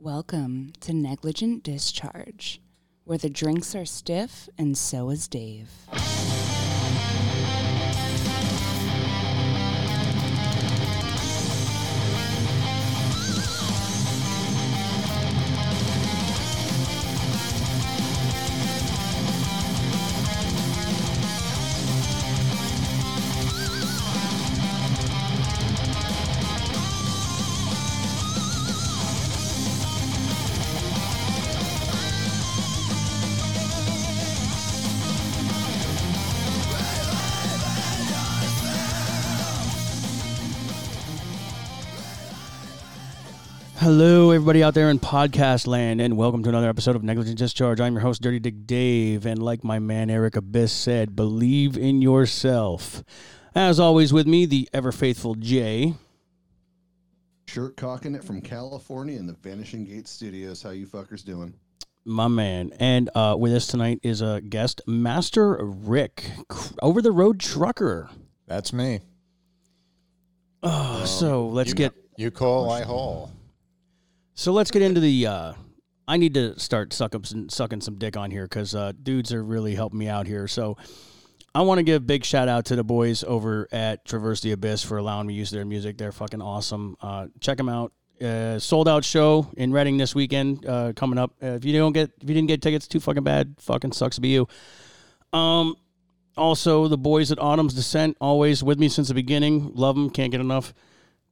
Welcome to Negligent Discharge, where the drinks are stiff and so is Dave. Hello, everybody out there in podcast land, and welcome to another episode of Negligent Discharge. I'm your host, Dirty Dick Dave, and like my man Eric Abyss said, believe in yourself. As always, with me, the ever faithful Jay. Shirt cocking it from California in the Vanishing Gate Studios. How you fuckers doing? my man. And uh, with us tonight is a guest, Master Rick, over the road trucker. That's me. Oh, so let's you, get You call, I haul. So let's get into the. Uh, I need to start sucking some, sucking some dick on here because uh, dudes are really helping me out here. So I want to give a big shout out to the boys over at Traverse the Abyss for allowing me to use their music. They're fucking awesome. Uh, check them out. Uh, sold out show in Reading this weekend uh, coming up. Uh, if you don't get if you didn't get tickets, too fucking bad. Fucking sucks to be you. Um, also the boys at Autumn's Descent always with me since the beginning. Love them, can't get enough.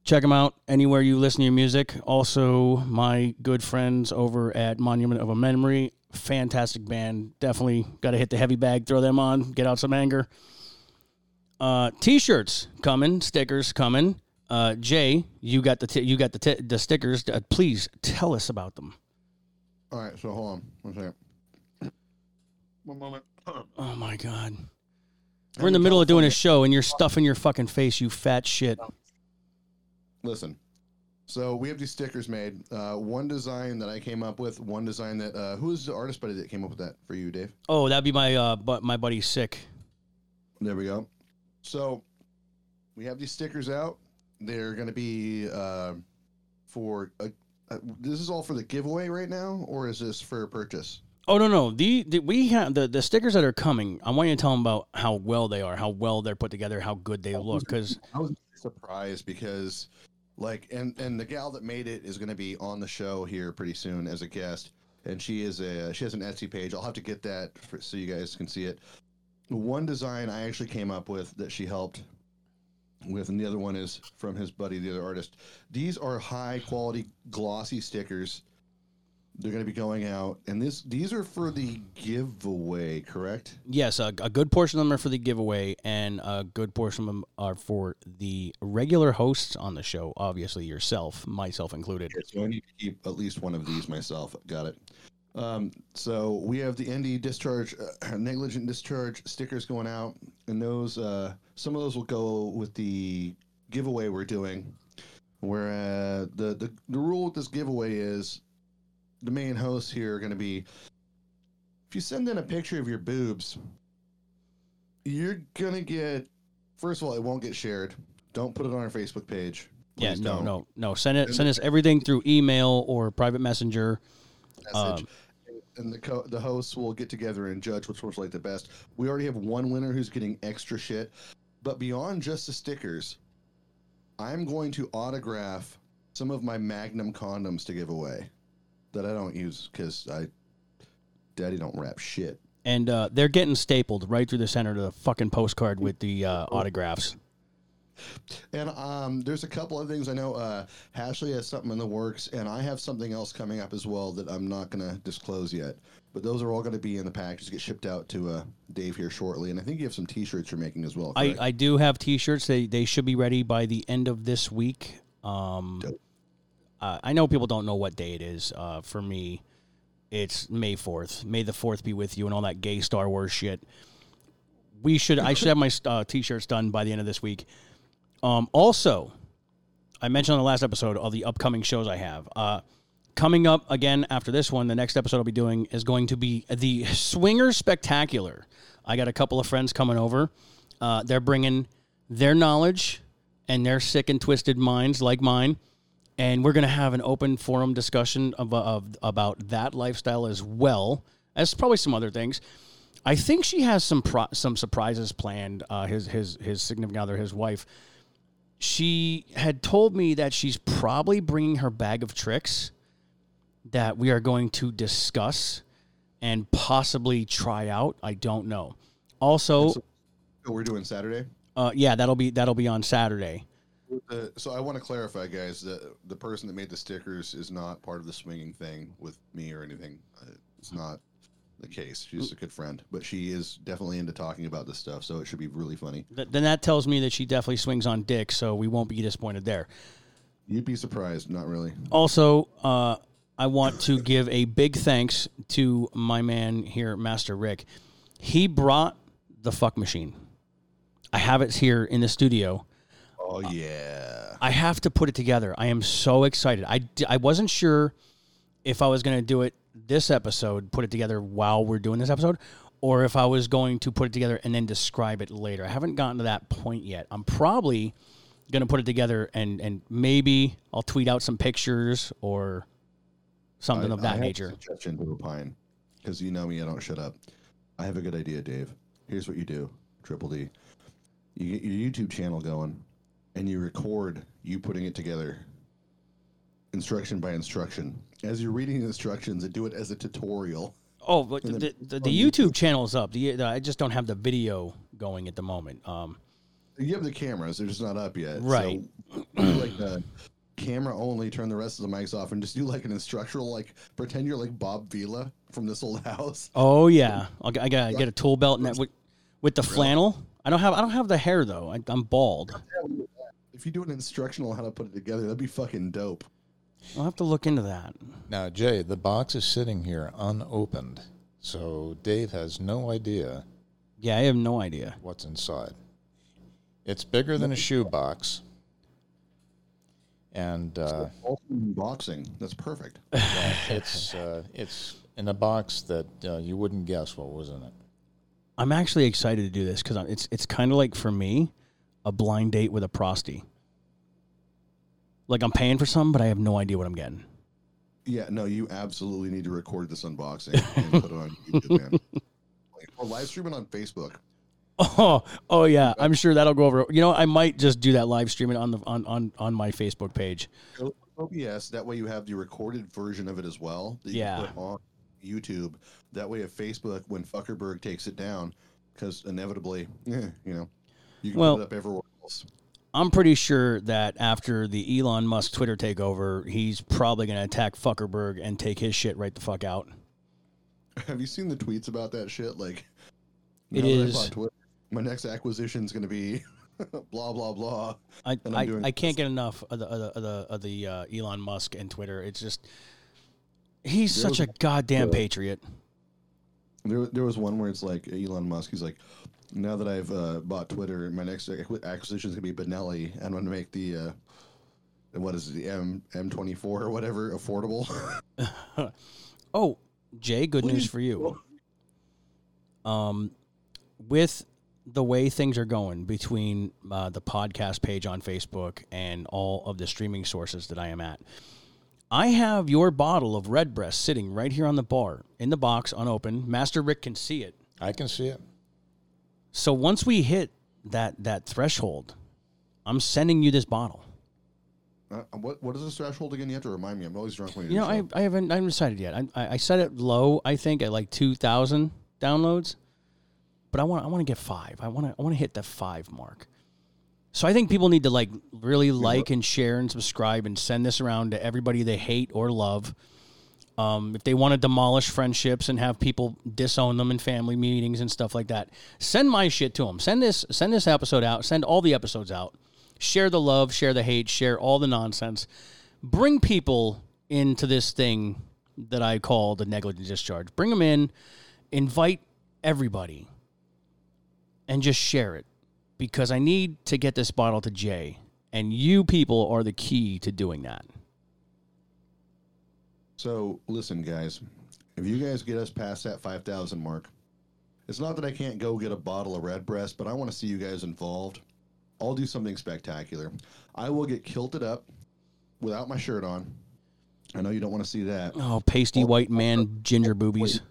Check them out anywhere you listen to your music. Also, my good friends over at Monument of a Memory, fantastic band. Definitely got to hit the heavy bag, throw them on, get out some anger. Uh, t-shirts coming, stickers coming. Uh, Jay, you got the t- you got the t- the stickers. Uh, please tell us about them. All right, so hold on one second. One moment. Oh my god, we're in the middle of doing a show and you're stuffing your fucking face, you fat shit. Listen. So we have these stickers made. Uh, one design that I came up with. One design that uh, who is the artist buddy that came up with that for you, Dave? Oh, that'd be my uh, but my buddy sick. There we go. So we have these stickers out. They're going to be uh, for a, uh, this is all for the giveaway right now, or is this for purchase? Oh no no the, the we have the, the stickers that are coming. I want you to tell them about how well they are, how well they're put together, how good they look. Because I was surprised because, like, and and the gal that made it is going to be on the show here pretty soon as a guest, and she is a she has an Etsy page. I'll have to get that for, so you guys can see it. One design I actually came up with that she helped with, and the other one is from his buddy, the other artist. These are high quality glossy stickers. They're going to be going out, and this these are for the giveaway, correct? yes, a, a good portion of them are for the giveaway, and a good portion of them are for the regular hosts on the show. Obviously, yourself, myself included. Okay, so I need to keep at least one of these myself. Got it. Um, so we have the ND discharge, uh, negligent discharge stickers going out, and those uh, some of those will go with the giveaway we're doing. Where uh, the, the the rule with this giveaway is the main hosts here are going to be if you send in a picture of your boobs, you're gonna get. First of all, it won't get shared. Don't put it on our Facebook page. Yeah, no, don't. no, no. Send it. Send us everything through email or private messenger. message. Um, and the co- the hosts will get together and judge which one's like the best. We already have one winner who's getting extra shit, but beyond just the stickers, I'm going to autograph some of my Magnum condoms to give away that I don't use because I, Daddy don't wrap shit. And uh, they're getting stapled right through the center of the fucking postcard with the uh, autographs. And um, there's a couple of things I know. Uh, Ashley has something in the works, and I have something else coming up as well that I'm not going to disclose yet. But those are all going to be in the package to get shipped out to uh, Dave here shortly. And I think you have some T-shirts you're making as well. I. I do have T-shirts. They they should be ready by the end of this week. Um, Dope. Uh, I know people don't know what day it is. Uh, for me, it's May fourth. May the fourth be with you and all that gay Star Wars shit. We should. I should have my uh, T-shirts done by the end of this week. Um, also, I mentioned on the last episode all the upcoming shows I have. Uh, coming up again after this one, the next episode I'll be doing is going to be the Swinger Spectacular. I got a couple of friends coming over. Uh, they're bringing their knowledge and their sick and twisted minds, like mine, and we're going to have an open forum discussion of, of about that lifestyle as well as probably some other things. I think she has some pro- some surprises planned. Uh, his his his significant other, his wife. She had told me that she's probably bringing her bag of tricks that we are going to discuss and possibly try out. I don't know. Also, So we're doing Saturday. uh, yeah, that'll be that'll be on Saturday. Uh, so I want to clarify, guys, that the person that made the stickers is not part of the swinging thing with me or anything. Uh, it's not the case. She's a good friend, but she is definitely into talking about this stuff, so it should be really funny. Th- then that tells me that she definitely swings on dick, so we won't be disappointed there. You'd be surprised, not really. Also, uh, I want to give a big thanks to my man here, Master Rick. He brought the fuck machine. I have it here in the studio. Oh yeah. I have to put it together. I am so excited. I I wasn't sure if I was going to do it this episode, put it together while we're doing this episode, or if I was going to put it together and then describe it later. I haven't gotten to that point yet. I'm probably going to put it together and, and maybe I'll tweet out some pictures or something I- of that I nature. Suggestion to opine, because you know me, I don't shut up. I have a good idea, Dave. Here's what you do, Triple D. You get your YouTube channel going, and you record you putting it together, instruction by instruction. As you're reading the instructions, and do it as a tutorial. Oh, but And the, the, the YouTube channel is up. The, the, I just don't have the video going at the moment. Um, You have the cameras; they're just not up yet. Right. So, like a camera only. Turn the rest of the mics off, and just do like an instructional. Like pretend you're like Bob Vila from this old house. Oh yeah, I'll, g- I gotta get a tool belt and that with, with the flannel. I don't have I don't have the hair though. I, I'm bald. If you do an instructional on how to put it together, that'd be fucking dope. I'll have to look into that. Now, Jay, the box is sitting here unopened, so Dave has no idea Yeah, I have no idea. what's inside. It's bigger than a shoebox, and uh, Also unboxing. That's perfect. well, it's uh, it's in a box that uh, you wouldn't guess what was in it. I'm actually excited to do this because it's it's kind of like for me, a blind date with a prosty. Like I'm paying for something, but I have no idea what I'm getting. Yeah, no, you absolutely need to record this unboxing and put it on YouTube, man. Or live stream it on Facebook. Oh, oh yeah, I'm sure that'll go over. You know, I might just do that live streaming on the on on on my Facebook page. OBS. That way you have the recorded version of it as well. That Yeah. On YouTube. That way, if Facebook, when Fuckerberg takes it down, because inevitably, eh, you know, you can Well- put it up everywhere else. I'm pretty sure that after the Elon Musk Twitter takeover, he's probably going to attack Fuckerberg and take his shit right the fuck out. Have you seen the tweets about that shit? Like, It I is- Twitter, my next acquisition is going to be blah blah blah. I, I'm I, can't get enough of the of the of the, of the uh, Elon Musk and Twitter. It's just he's There such was a goddamn uh, patriot. There, there was one where it's like Elon Musk. He's like, now that I've uh, bought Twitter, my next acquisition is going to be Benelli, and I'm going to make the uh, what is it, the M M24 or whatever affordable. Oh, Jay, good news for you. Um, with the way things are going between uh, the podcast page on Facebook and all of the streaming sources that I am at, I have your bottle of Redbreast sitting right here on the bar in the box, unopened. Master Rick can see it. I can see it. So once we hit that that threshold, I'm sending you this bottle. uh, what what is this threshold again? You have to remind me. I'm always drunk when you, You know, I. I haven't I haven't decided yet. I, I I set it low. I think at like two thousand downloads, but I want I want to get five. I want to I want to hit the five mark. So I think people need to like really like and share and subscribe and send this around to everybody they hate or love. Um, if they want to demolish friendships and have people disown them in family meetings and stuff like that, send my shit to them. Send this send this episode out. Send all the episodes out. Share the love, share the hate, share all the nonsense. Bring people into this thing that I call the negligent discharge. Bring them in, invite everybody, and just share it because I need to get this bottle to Jay, and you people are the key to doing that. So listen, guys, if you guys get us past that five thousand mark, it's not that I can't go get a bottle of Redbreast, but I want to see you guys involved. I'll do something spectacular. I will get kilted up without my shirt on. I know you don't want to see that. Oh, pasty white man, ginger boobies.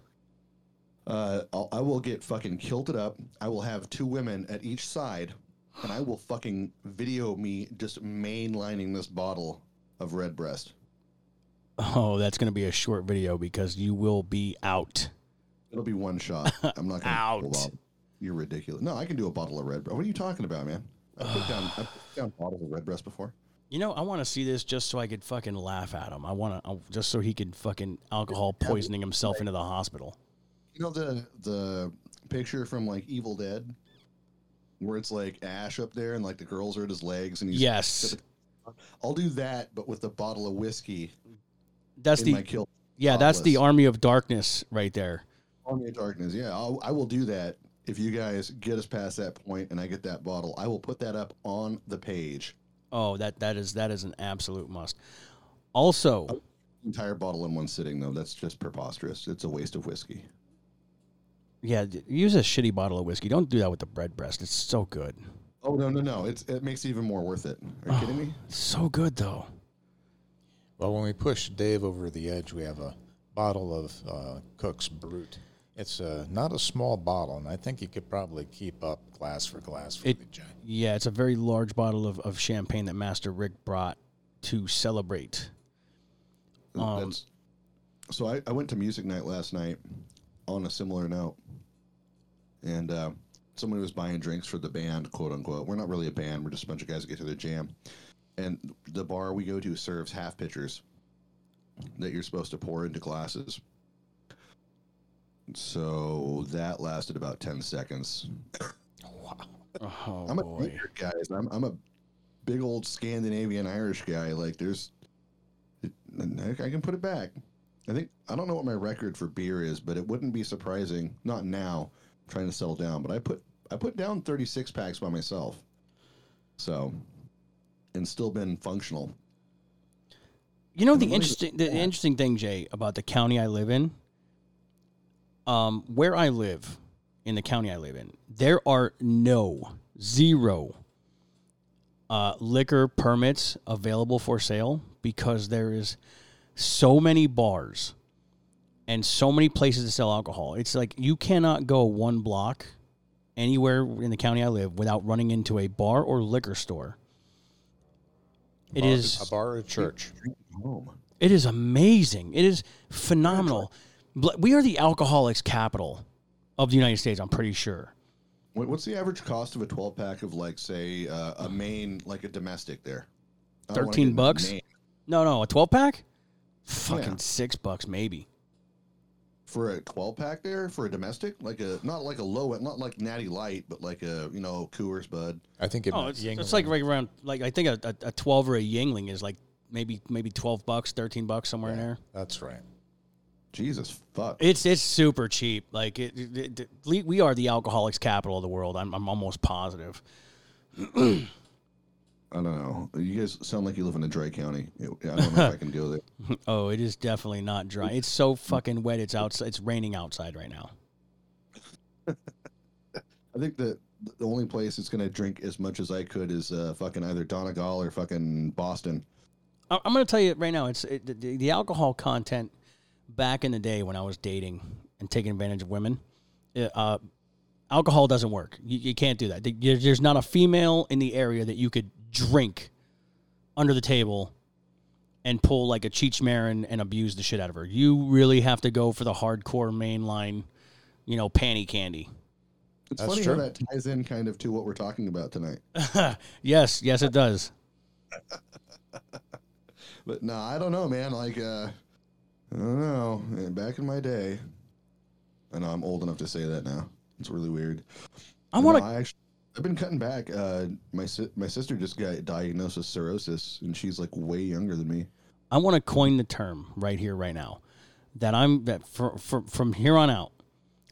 Uh, I'll, I will get fucking kilted up. I will have two women at each side, and I will fucking video me just mainlining this bottle of Redbreast. Oh, that's going to be a short video because you will be out. It'll be one shot. I'm not gonna Out. pull. You're ridiculous. No, I can do a bottle of red. breast. What are you talking about, man? I put down I put down bottles of Redbreast before. You know, I want to see this just so I could fucking laugh at him. I want to oh, just so he could fucking alcohol poisoning himself into the hospital. You know the the picture from like Evil Dead, where it's like Ash up there and like the girls are at his legs and he's Yes, I'll do that, but with a bottle of whiskey that's the kill. yeah, that's the army of darkness right there. Army of Darkness. Yeah, I'll, I will do that if you guys get us past that point and I get that bottle. I will put that up on the page. Oh, that that is that is an absolute must. Also, Entire bottle in one sitting, though. That's just preposterous. It's a waste of whiskey. yeah, use a shitty bottle of whiskey. Don't do that with the bread breast. It's so good. Oh no, no, no! It's it makes it even more worth it. Are you kidding me? So good though. Well, when we push Dave over the edge, we have a bottle of uh, Cook's Brut. It's uh, not a small bottle, and I think you could probably keep up glass for glass for It- the Jack. Yeah, it's a very large bottle of, of champagne that Master Rick brought to celebrate. Um, so I, I went to music night last night on a similar note, and uh, somebody was buying drinks for the band, quote unquote. We're not really a band; we're just a bunch of guys that get to their jam. And the bar we go to serves half pitchers that you're supposed to pour into glasses. So that lasted about ten seconds. Oh I'm a oh, boy. beer guys. I'm I'm a big old Scandinavian Irish guy. Like there's, I I can put it back. I think I don't know what my record for beer is, but it wouldn't be surprising. Not now, I'm trying to settle down. But I put I put down 36 packs by myself. So, and still been functional. You know the interesting the interesting thing, Jay, about the county I live in. Um, where I live, in the county I live in, there are no zero uh, liquor permits available for sale because there is so many bars and so many places to sell alcohol. It's like you cannot go one block anywhere in the county I live without running into a bar or liquor store. It Bar- is a bar or a church. It is amazing. It is phenomenal. We are the alcoholics capital of the United States. I'm pretty sure. What's the average cost of a 12 pack of like say uh, a main like a domestic there? I don't wanna 13 bucks? No, no, a 12 pack. Fucking Yeah. six bucks maybe. For a 12 pack there for a domestic like a not like a low end not like natty light but like a you know coors bud I think it Oh, might- it's, it's like right around like I think a, a, a 12 or a Yuengling is like maybe maybe 12 bucks, 13 bucks somewhere in there. That's right. jesus fuck It's it's super cheap. Like it, it, it- we- we are the alcoholics capital of the world. I'm I'm almost positive. i don't know you guys sound like you live in a dry county i don't know if i can go there Oh, it is definitely not dry. It's so fucking wet. It's outside. It's raining outside right now. i think that the only place it's going to drink as much as i could is uh, fucking either donegal or fucking boston I- I'm going to tell you right now. It's it, the, the alcohol content back in the day when I was dating and taking advantage of women. it, Uh, alcohol doesn't work. You, you can't do that. There's not a female in the area that you could drink under the table and pull like a Cheech Marin and abuse the shit out of her. You really have to go for the hardcore mainline, you know, panty candy. it's That's funny true. how that ties in kind of to what we're talking about tonight yes, yes, it does. but no i don't know man like uh i don't know back in my day i know i'm old enough to say that now it's really weird I want No, to. I actually, I've been cutting back. Uh, my si- my sister just got diagnosed with cirrhosis, and she's like way younger than me. I want to coin the term right here, right now, that I'm that for, for, from here on out,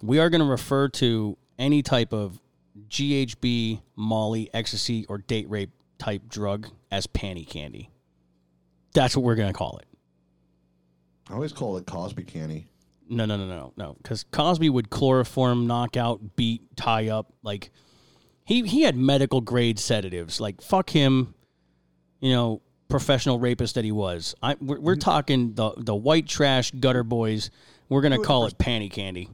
we are going to refer to any type of GHB, Molly, ecstasy, or date rape type drug as panty candy. That's what we're going to call it. I always call it Cosby candy. No, no, no, no, no. Because Cosby would chloroform, knock out, beat, tie up. Like he he had medical grade sedatives. Like fuck him. You know, professional rapist that he was. I we're, we're mm. talking the the white trash gutter boys. We're gonna call it panty candy.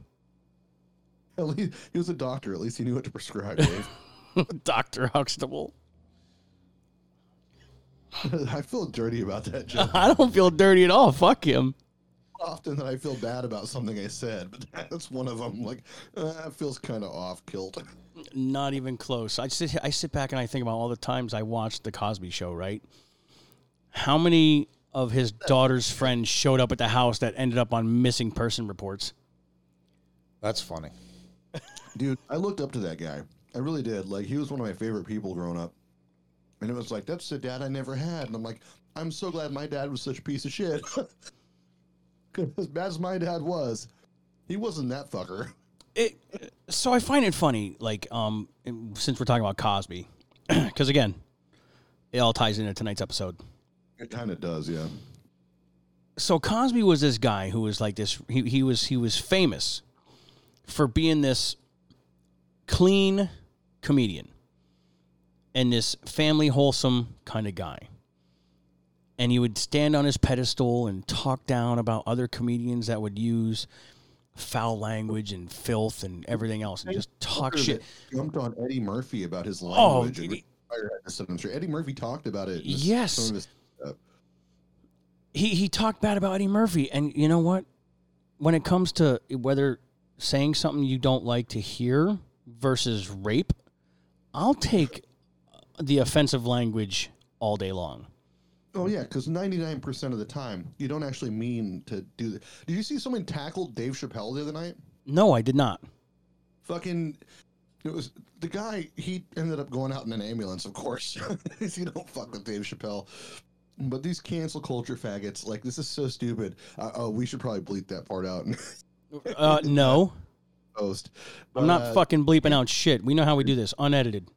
At least he was a doctor. At least he knew what to prescribe. Dave. Doctor Huxtable. I feel dirty about that joke. I don't feel dirty at all. Fuck him. Often that I feel bad about something I said, but that's one of them. Like, uh, that feels kind of off kilt. Not even close. I sit I sit back and I think about all the times I watched the Cosby Show. Right? How many of his daughter's friends showed up at the house that ended up on missing person reports? That's funny. Dude, I looked up to that guy. I really did. Like, he was one of my favorite people growing up. And it was like, that's the dad I never had. And I'm like, I'm so glad my dad was such a piece of shit. as bad as my dad was, he wasn't that fucker. it so I find it funny, like um, since we're talking about Cosby, because again, it all ties into tonight's episode. It kind of does, yeah. So Cosby was this guy who was like this. He he was he was famous for being this clean comedian and this family wholesome kind of guy. And he would stand on his pedestal and talk down about other comedians that would use foul language and filth and everything else and just talk shit. Jumped on Eddie Murphy about his Oh, language. and dude. Fire had to sit on straight. Eddie Murphy talked about it. Yes. he he talked bad about Eddie Murphy, and you know what? When it comes to whether saying something you don't like to hear versus rape, I'll take the offensive language all day long. Oh yeah, because ninety nine percent of the time you don't actually mean to do that. Did you see someone tackle Dave Chappelle the other night? No, I did not. Fucking, it was the guy. He ended up going out in an ambulance, of course. you don't fuck with Dave Chappelle. But these cancel culture faggots, like this is so stupid. Uh, oh, we should probably bleep that part out. Uh, no, Post. I'm not Uh, fucking bleeping out shit. We know how we do this, unedited.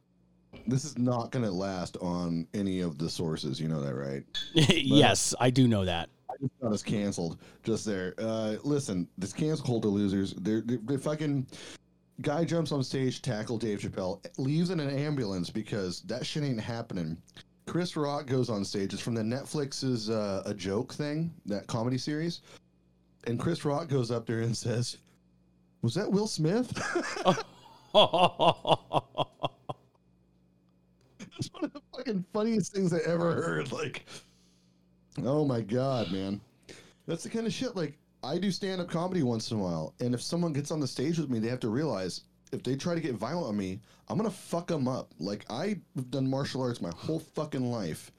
This is not going to last on any of the sources. You know that, right? yes, I do know that. I just got us canceled just there. Uh, listen, this cancel culture losers, they're, they're, they're fucking guy jumps on stage, tackle Dave Chappelle, leaves in an ambulance because that shit ain't happening. Chris Rock goes on stage. It's from the Netflix's uh, a joke thing, that comedy series, and Chris Rock goes up there and says, "Was that Will Smith?" it's one of the fucking funniest things I ever heard. Like, oh my god, man, that's the kind of shit. Like, I do stand up comedy once in a while, and if someone gets on the stage with me, they have to realize if they try to get violent on me, I'm gonna fuck them up. Like, I've done martial arts my whole fucking life.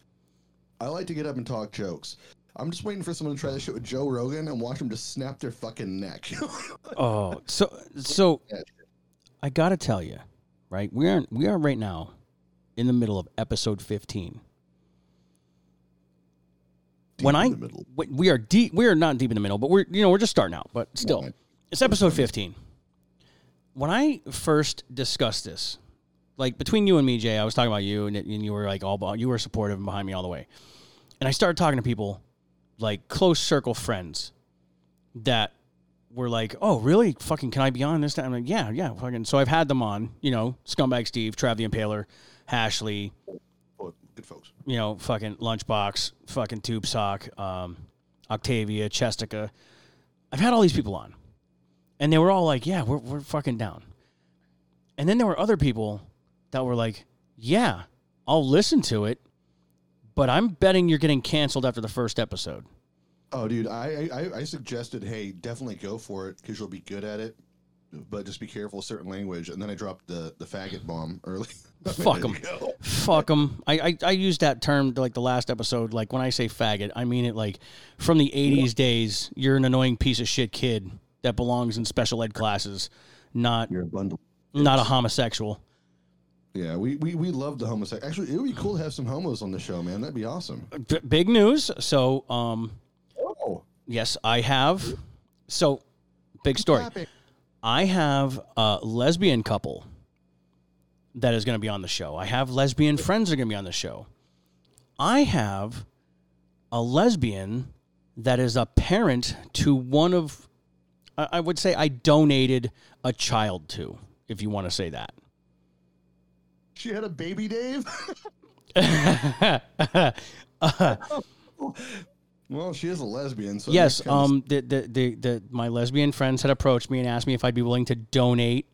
I like to get up and talk jokes. I'm just waiting for someone to try this shit with Joe Rogan and watch them just snap their fucking neck. oh, so so I gotta tell you, right? We aren't we are right now in the middle of episode 15. when Deep I the middle. we- we are deep, we are not deep in the middle, but we're you know we're just starting out. But still, Right. it's episode 15. When I first discussed this, like between you and me, Jay, I was talking about you, and, and you were like all you were supportive and behind me all the way. And I started talking to people, like close circle friends, that were like, "Oh, really? Fucking, can I be on this?" Time? I'm like, "Yeah, yeah, fucking." So I've had them on, you know, Scumbag Steve, Trav the Impaler, Hashley, Oh, good folks. you know, fucking Lunchbox, fucking Tube Sock, um, Octavia, Chestica. I've had all these people on. And they were all like, yeah, we're, we're fucking down. And then there were other people that were like, yeah, I'll listen to it, but I'm betting you're getting canceled after the first episode. Oh, dude, I I, I suggested, hey, definitely go for it because you'll be good at it, but just be careful with certain language. And then I dropped the the faggot bomb early. Fuck them. Fuck them. I, I, I used that term like the last episode. Like when I say faggot, I mean it like from the 80s days, you're an annoying piece of shit kid that belongs in special ed classes, not You're a bundle. not a homosexual. Yeah, we, we, we love the homosexual. Actually, it would be cool to have some homos on the show, man. That'd be awesome. B- big news. So, um, Oh, yes, I have. So, big story. I have a lesbian couple that is going to be on the show. I have lesbian friends that are going to be on the show. I have a lesbian that is a parent to one of, I would say I donated a child to, if you want to say that. She had a baby, Dave. Uh, Well, she is a lesbian, so yes, um, the, the the the my lesbian friends had approached me and asked me if I'd be willing to donate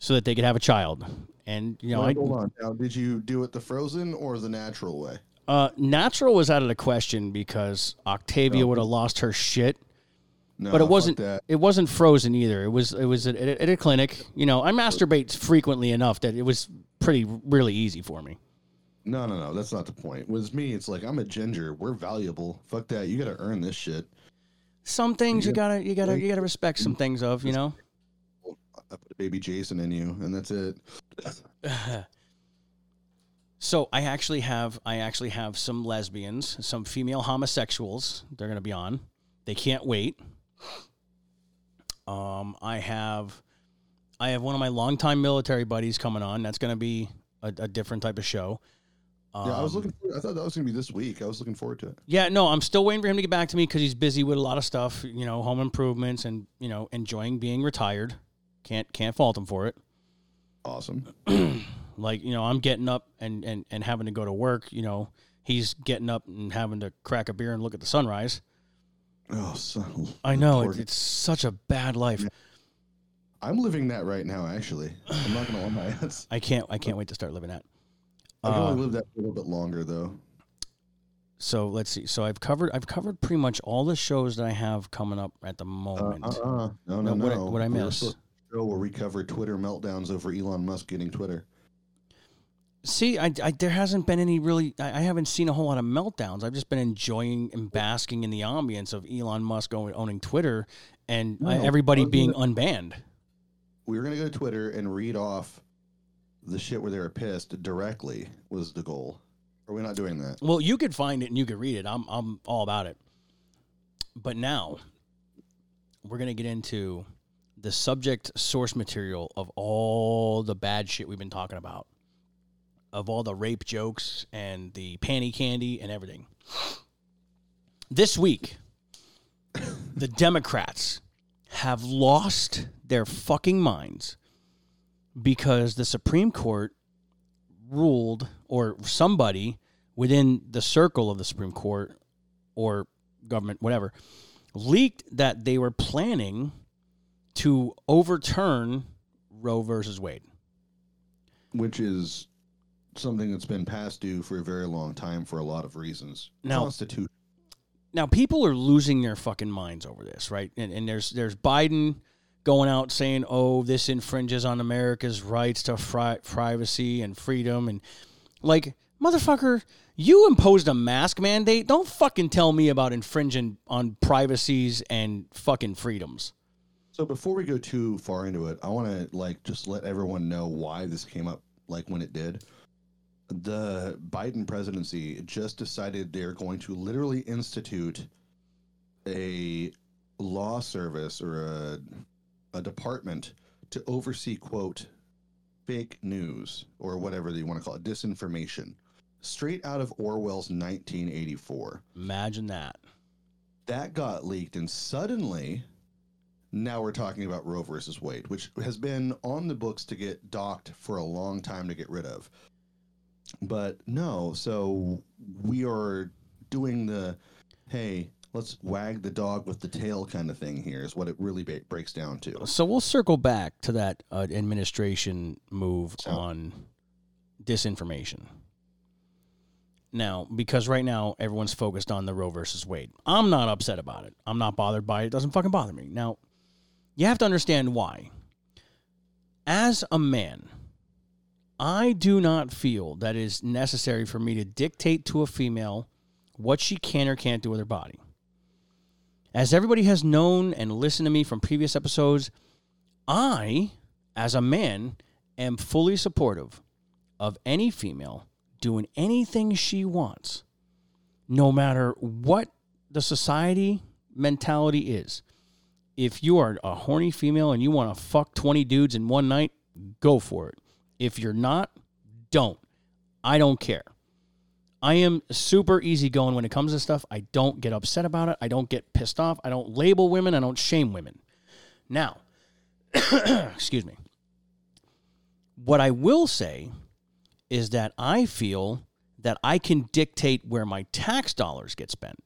so that they could have a child. And you know, Wait, I hold on. Now, did you do it the frozen or the natural way? uh, natural was out of the question because Octavia would have lost her shit. No, but it wasn't that. it wasn't frozen either. It was it was at, at a clinic. You know, I masturbate frequently enough that it was pretty really easy for me. No, no, no. That's not the point. With me, it's like I'm a ginger. We're valuable. Fuck that. You got to earn this shit. Some things you gotta you gotta you gotta respect some things of you know. I put a baby Jason in you, and that's it. So I actually have I actually have some lesbians, some female homosexuals. They're gonna be on. They can't wait. Um, I have I have one of my longtime military buddies coming on. That's gonna be a, a different type of show. Yeah, I was Um, looking. For, I thought that was gonna be this week. I was looking forward to it. Yeah, no, I'm still waiting for him to get back to me because he's busy with a lot of stuff, you know, home improvements and you know enjoying being retired. Can't can't fault him for it. Awesome. Like you know, I'm getting up and and and having to go to work. You know, he's getting up and having to crack a beer and look at the sunrise. Oh, son. I know Poor- it's, such a bad life. I'm living that right now. Actually, I'm not gonna lie. It's, I can't I can't wait to start living that. I can Uh, only live that a little bit longer, though. so let's see. So I've covered I've covered pretty much all the shows that I have coming up at the Uh, moment. uh, uh, no, no, No, what I- no. what I We were miss? Show where we cover Twitter meltdowns over Elon Musk getting Twitter. See, I, I there hasn't been any really. I, I haven't seen a whole lot of meltdowns. I've just been enjoying and basking in the ambience of Elon Musk owning, owning Twitter and uh, No, everybody I was being unbanned. We were gonna go to Twitter and read off the shit where they were pissed directly. Was the goal? Are we not doing that? Well, you could find it and you could read it. I'm I'm all about it. But now we're gonna get into the subject source material of all the bad shit we've been talking about, of all the rape jokes and the panty candy and everything. This week, the Democrats have lost their fucking minds because the Supreme Court ruled, or somebody within the circle of the Supreme Court or government, whatever, leaked that they were planning to overturn Roe versus Wade. Which is something that's been past due for a very long time for a lot of reasons. Now- Constitution. Now people are losing their fucking minds over this, right? And, and there's there's Biden going out saying, "Oh, this infringes on America's rights to fri- privacy and freedom," and like, motherfucker, you imposed a mask mandate. Don't fucking tell me about infringing on privacies and fucking freedoms. So before we go too far into it, I want to like just let everyone know why this came up like when it did. The Biden presidency just decided they're going to literally institute a law service or a a department to oversee quote fake news or whatever you want to call it disinformation straight out of Orwell's 1984 Imagine that. that got leaked and suddenly now we're talking about Roe versus Wade, which has been on the books to get docked for a long time to get rid of. But no, so we are doing the hey, let's wag the dog with the tail kind of thing here is what it really ba- breaks down to. So we'll circle back to that uh, administration move So- on disinformation. Now, because right now everyone's focused on the Roe versus Wade. I'm not upset about it. I'm not bothered by it. It doesn't fucking bother me. Now, you have to understand why. As a man, I do not feel that it is necessary for me to dictate to a female what she can or can't do with her body. As everybody has known and listened to me from previous episodes, I, as a man, am fully supportive of any female doing anything she wants, no matter what the society mentality is. If you are a horny female and you want to fuck 20 dudes in one night, go for it. If you're not, don't. I don't care. I am super easygoing when it comes to stuff. I don't get upset about it. I don't get pissed off. I don't label women. I don't shame women. Now, excuse me. What I will say is that I feel that I can dictate where my tax dollars get spent.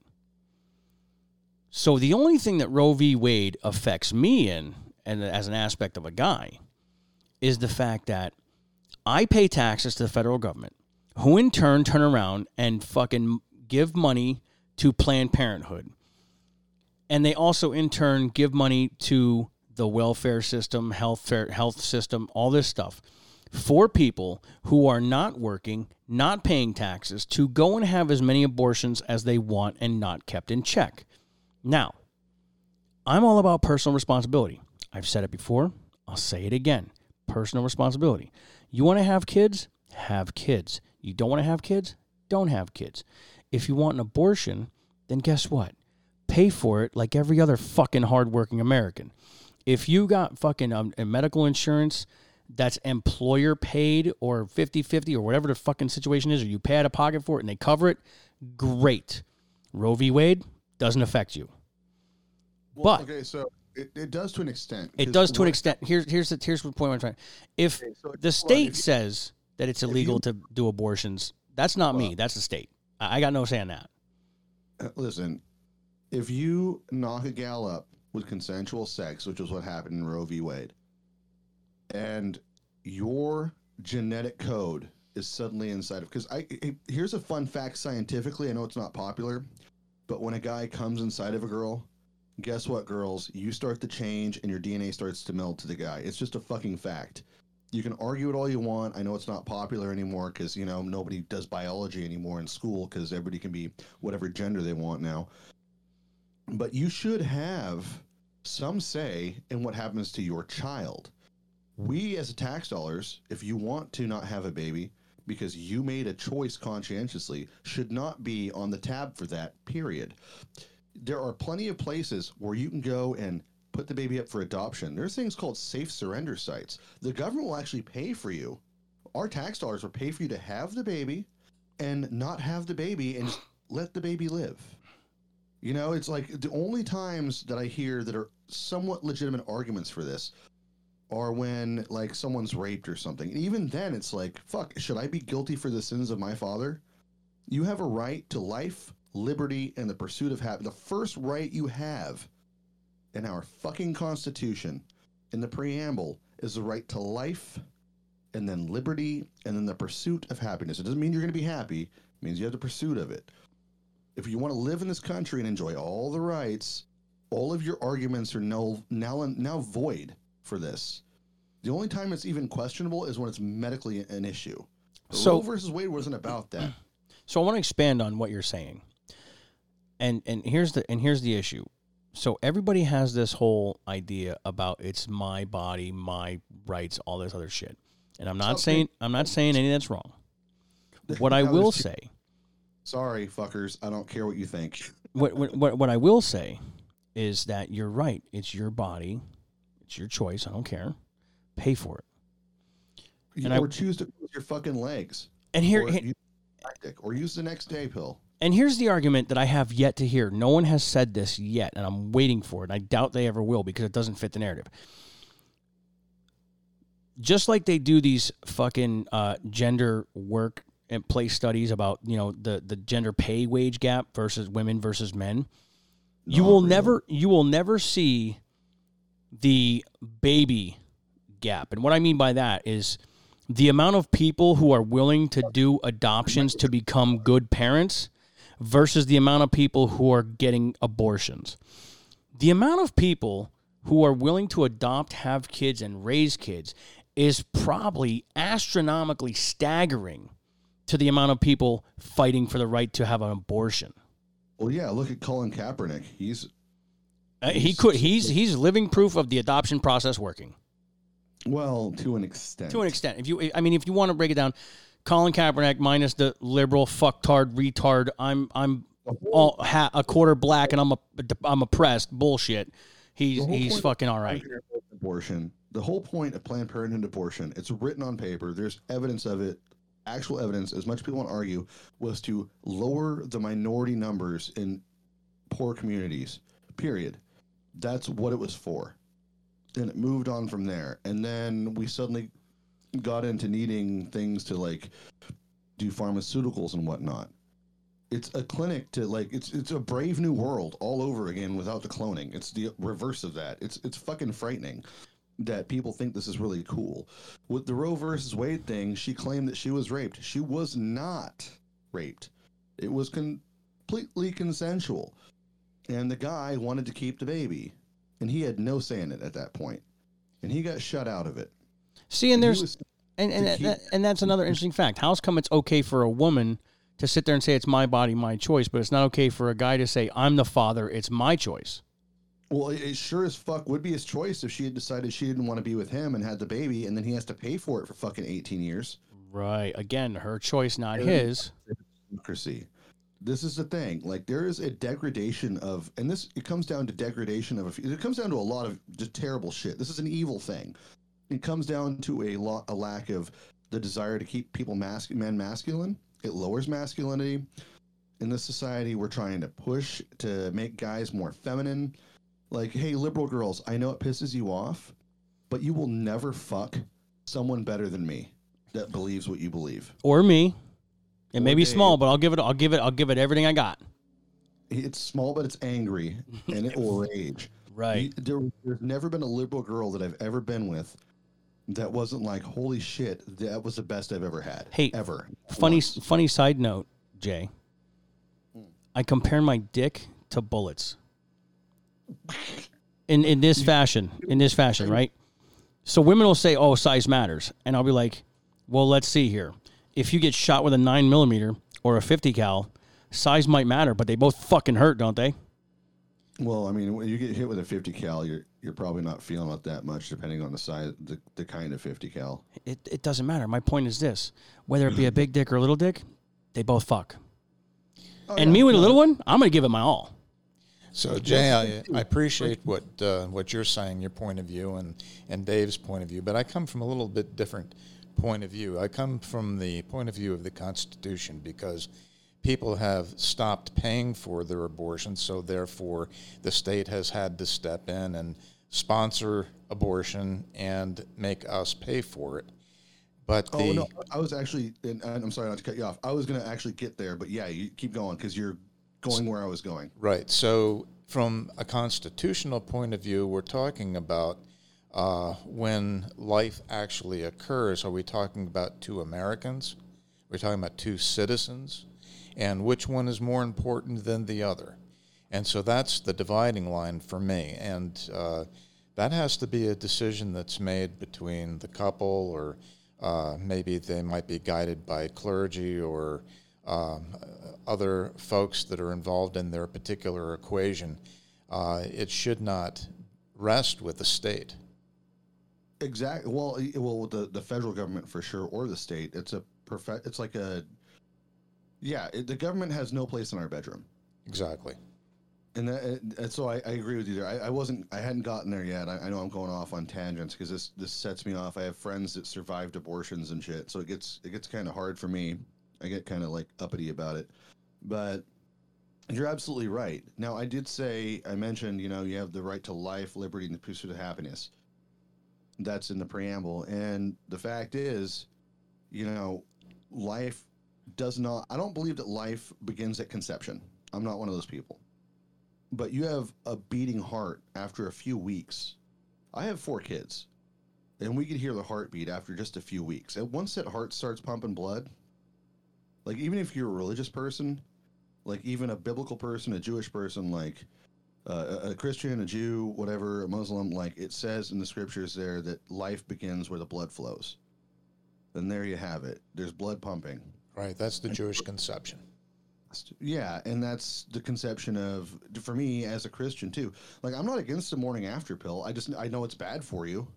So the only thing that Roe v. Wade affects me in, and as an aspect of a guy, is the fact that I pay taxes to the federal government, who in turn turn around and fucking give money to Planned Parenthood. And they also in turn give money to the welfare system, health health system, all this stuff for people who are not working, not paying taxes to go and have as many abortions as they want and not kept in check. Now, I'm all about personal responsibility. I've said it before, I'll say it again. Personal responsibility. You want to have kids? Have kids. You don't want to have kids? Don't have kids. If you want an abortion, then guess what? Pay for it like every other fucking hardworking American. If you got fucking um, medical insurance that's employer paid or 50 50 or whatever the fucking situation is, or you pay out of pocket for it and they cover it, great. Roe v. Wade doesn't affect you. Well, but okay, so it, it does to an extent. It does to an extent. Here's here's the here's the point I'm trying. If Okay, so the state says that it's illegal you- to do abortions, that's not me. That's the state. I I got no say in that. Uh, Listen, if you knock a gal up with consensual sex, which is what happened in Roe v. Wade, and your genetic code is suddenly inside of because I, I here's a fun fact scientifically. I know it's not popular, but when a guy comes inside of a girl, guess what, girls? You start to change and your DNA starts to meld to the guy. It's just a fucking fact. You can argue it all you want. I know it's not popular anymore because you know nobody does biology anymore in school because everybody can be whatever gender they want now. But you should have some say in what happens to your child. We, as tax dollars, if you want to not have a baby because you made a choice conscientiously, should not be on the tab for that, period. There are plenty of places where you can go and put the baby up for adoption. There's things called safe surrender sites. The government will actually pay for you. Our tax dollars will pay for you to have the baby and not have the baby and let the baby live. You know, it's like the only times that I hear that are somewhat legitimate arguments for this are when like someone's raped or something. And even then it's like, fuck, should I be guilty for the sins of my father? You have a right to life, liberty, and the pursuit of happiness. The first right you have in our fucking constitution in the preamble is the right to life and then liberty and then the pursuit of happiness. It doesn't mean you're going to be happy. It means you have the pursuit of it. If you want to live in this country and enjoy all the rights, all of your arguments are now now now void for this. The only time it's even questionable is when it's medically an issue. So- Roe versus Wade wasn't about that. So I want to expand on what you're saying. And and here's the and here's the issue. So everybody has this whole idea about it's my body, my rights, all this other shit. And I'm not Okay. saying I'm not saying anything that's wrong. What I will say, Sorry, fuckers. I don't care what you think. what, what what what I will say is that you're right. It's your body. It's your choice. I don't care. Pay for it. You- And I- or choose to close your fucking legs. And here or, here- use or use the next day pill. And here's the argument that I have yet to hear. No one has said this yet, and I'm waiting for it. And I doubt they ever will because it doesn't fit the narrative. Just like they do these fucking uh, gender work and place studies about you know the the gender pay wage gap versus women versus men, you Not will real. never you will never see the baby gap. And what I mean by that is the amount of people who are willing to do adoptions to become good parents versus the amount of people who are getting abortions. The amount of people who are willing to adopt, have kids, and raise kids is probably astronomically staggering to the amount of people fighting for the right to have an abortion. Well, yeah. Look at Colin Kaepernick. He's Uh, he could he's he's living proof of the adoption process working. well to an extent. to an extent. If you, I mean, if you want to break it down, Colin Kaepernick minus the liberal fucktard retard. I'm I'm all ha, a quarter black and I'm a I'm oppressed bullshit. He's he's fucking all right. Abortion. The whole point of Planned Parenthood abortion, it's written on paper. There's evidence of it, actual evidence, as much people want to argue, was to lower the minority numbers in poor communities. Period. That's what it was for. And it moved on from there. And then we suddenly got into needing things to like do pharmaceuticals and whatnot. It's a clinic to like it's it's a brave new world all over again without the cloning. It's the reverse of that. It's it's fucking frightening that people think this is really cool. With the Roe versus Wade thing, she claimed that she was raped. She was not raped. It was completely consensual. And the guy wanted to keep the baby, and he had no say in it at that point. And he got shut out of it. See, and And there's and and, keep- and that's another interesting fact. How's come it's okay for a woman to sit there and say it's my body, my choice, but it's not okay for a guy to say I'm the father, it's my choice. Well, it, sure as fuck would be his choice if she had decided she didn't want to be with him and had the baby, and then he has to pay for it for fucking 18 years. Right. Again, her choice, not Yeah. his. democracy. This is the thing. Like there is a degradation of, and this it comes down to degradation of. A, it comes down to a lot of just terrible shit. This is an evil thing. It comes down to a lot, a lack of the desire to keep people mas- men masculine. It lowers masculinity. In this society, we're trying to push to make guys more feminine. Like, hey, liberal girls, I know it pisses you off, but you will never fuck someone better than me that believes what you believe. Or me. It may be Dave. small, but I'll give it I'll give it I'll give it everything I got. It's small, but it's angry, and it will rage. Right. There, there's never been a liberal girl that I've ever been with that wasn't like, "Holy shit, that was the best I've ever had." Hey, ever. Funny Once. funny side note, Jay. Hmm. I compare my dick to bullets. In in this fashion, in this fashion, right? So women will say, "Oh, size matters," and I'll be like, "Well, let's see here. If you get shot with a nine millimeter or a fifty cal, size might matter, but they both fucking hurt, don't they?" Well, I mean, when you get hit with a 50 cal, you're you're probably not feeling it that much, depending on the size, the, the kind of 50 cal. It it doesn't matter. My point is this: whether it be a big dick or a little dick, they both fuck. Oh, and yeah, me with a little one, I'm gonna give it my all. So Jay, I, I appreciate what uh, what you're saying, your point of view, and and Dave's point of view. But I come from a little bit different point of view. I come from the point of view of the Constitution because people have stopped paying for their abortions, so therefore the state has had to step in and sponsor abortion and make us pay for it. But Oh the no, I was actually, and I'm sorry not to cut you off. I was going to actually get there, but yeah, you keep going because you're going where I was going. Right. So, from a constitutional point of view, we're talking about uh, when life actually occurs. Are we talking about two Americans? We're talking about two citizens? And which one is more important than the other? And so that's the dividing line for me. And uh, that has to be a decision that's made between the couple, or uh, maybe they might be guided by clergy or um, other folks that are involved in their particular equation. Uh, it should not rest with the state. Exactly. Well, well, the the federal government for sure, or the state. It's a perfect. It's like a. Yeah, it, the government has no place in our bedroom, Exactly. and, that, and- so I, I agree with you there. I, I wasn't. I hadn't gotten there yet. I, I know I'm going off on tangents because this this sets me off. I have friends that survived abortions and shit, so it gets it gets kind of hard for me. I get kind of like uppity about it, but you're absolutely right. Now, I did say I mentioned you know you have the right to life, liberty, and the pursuit of happiness. That's in the preamble, and the fact is, you know, life does not. I don't believe that life begins at conception. I'm not one of those people. But you have a beating heart after a few weeks. I have four kids, and we could hear the heartbeat after just a few weeks. And once that heart starts pumping blood, like even if you're a religious person, like even a biblical person, a Jewish person, like uh, a Christian, a Jew, whatever, a Muslim, like it says in the scriptures there that life begins where the blood flows. Then there you have it. There's blood pumping. Right. That's the Jewish conception. Yeah, and that's the conception of for me as a Christian too. Like I'm not against the morning after pill. I just I know it's bad for you.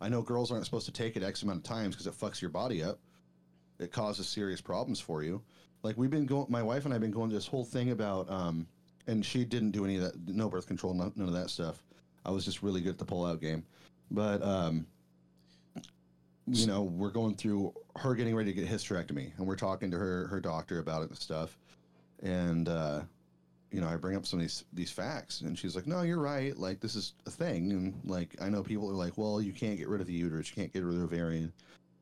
I know girls aren't supposed to take it X amount of times because it fucks your body up. It causes serious problems for you. Like we've been going, my wife and I've been going this whole thing about, um, and she didn't do any of that, no birth control, none, none of that stuff. I was just really good at the pull-out game, but um, you know, we're going through her getting ready to get hysterectomy, and we're talking to her her doctor about it and stuff and uh, you know, I bring up some of these these facts, and she's like, "No, you're right. Like this is a thing." And like, I know people are like, "Well, you can't get rid of the uterus, you can't get rid of the ovarian."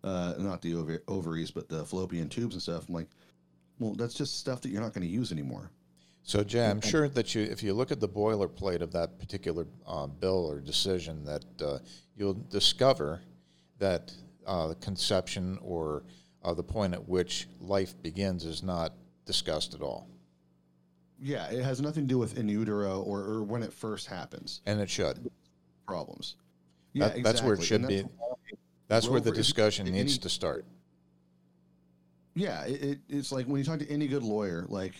uh, not the ov- ovaries, but the fallopian tubes and stuff. I'm like, well, that's just stuff that you're not going to use anymore. So, Jay, I'm sure that you, if you look at the boilerplate of that particular uh, bill or decision, that uh, you'll discover that uh, conception or uh, the point at which life begins is not discussed at all, Yeah, it has nothing to do with in utero or, or when it first happens. and it should. Problems. Yeah, That- that's where it should And be. That's where the discussion if needs to start. Yeah, it, it, it's like when you talk to any good lawyer, like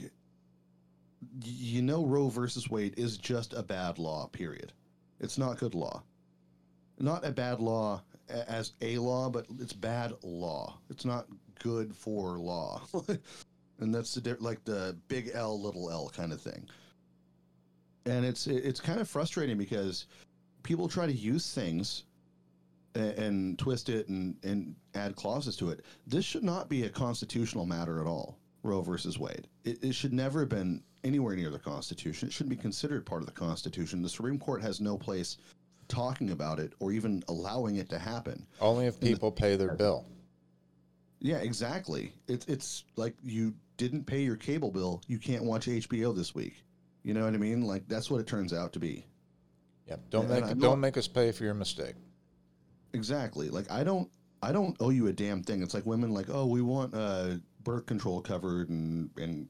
you know, Roe versus Wade is just a bad law. Period. It's not good law. Not a bad law as a law, but it's bad law. It's not good for law, and that's the like the big L, little L kind of thing. And it's it's kind of frustrating because people try to use things and, and twist it and, and add clauses to it. This should not be a constitutional matter at all. Roe versus Wade. It, it should never have been anywhere near the Constitution. It shouldn't be considered part of the Constitution. The Supreme Court has no place talking about it or even allowing it to happen. Only if people pay their bill. Yeah, exactly. It's it's like you didn't pay your cable bill, you can't watch HBO this week. You know what I mean? Like that's what it turns out to be. Yeah, don't And make don't make us pay for your mistake. Exactly. Like I don't I don't owe you a damn thing. It's like women like, "Oh, we want uh birth control covered and and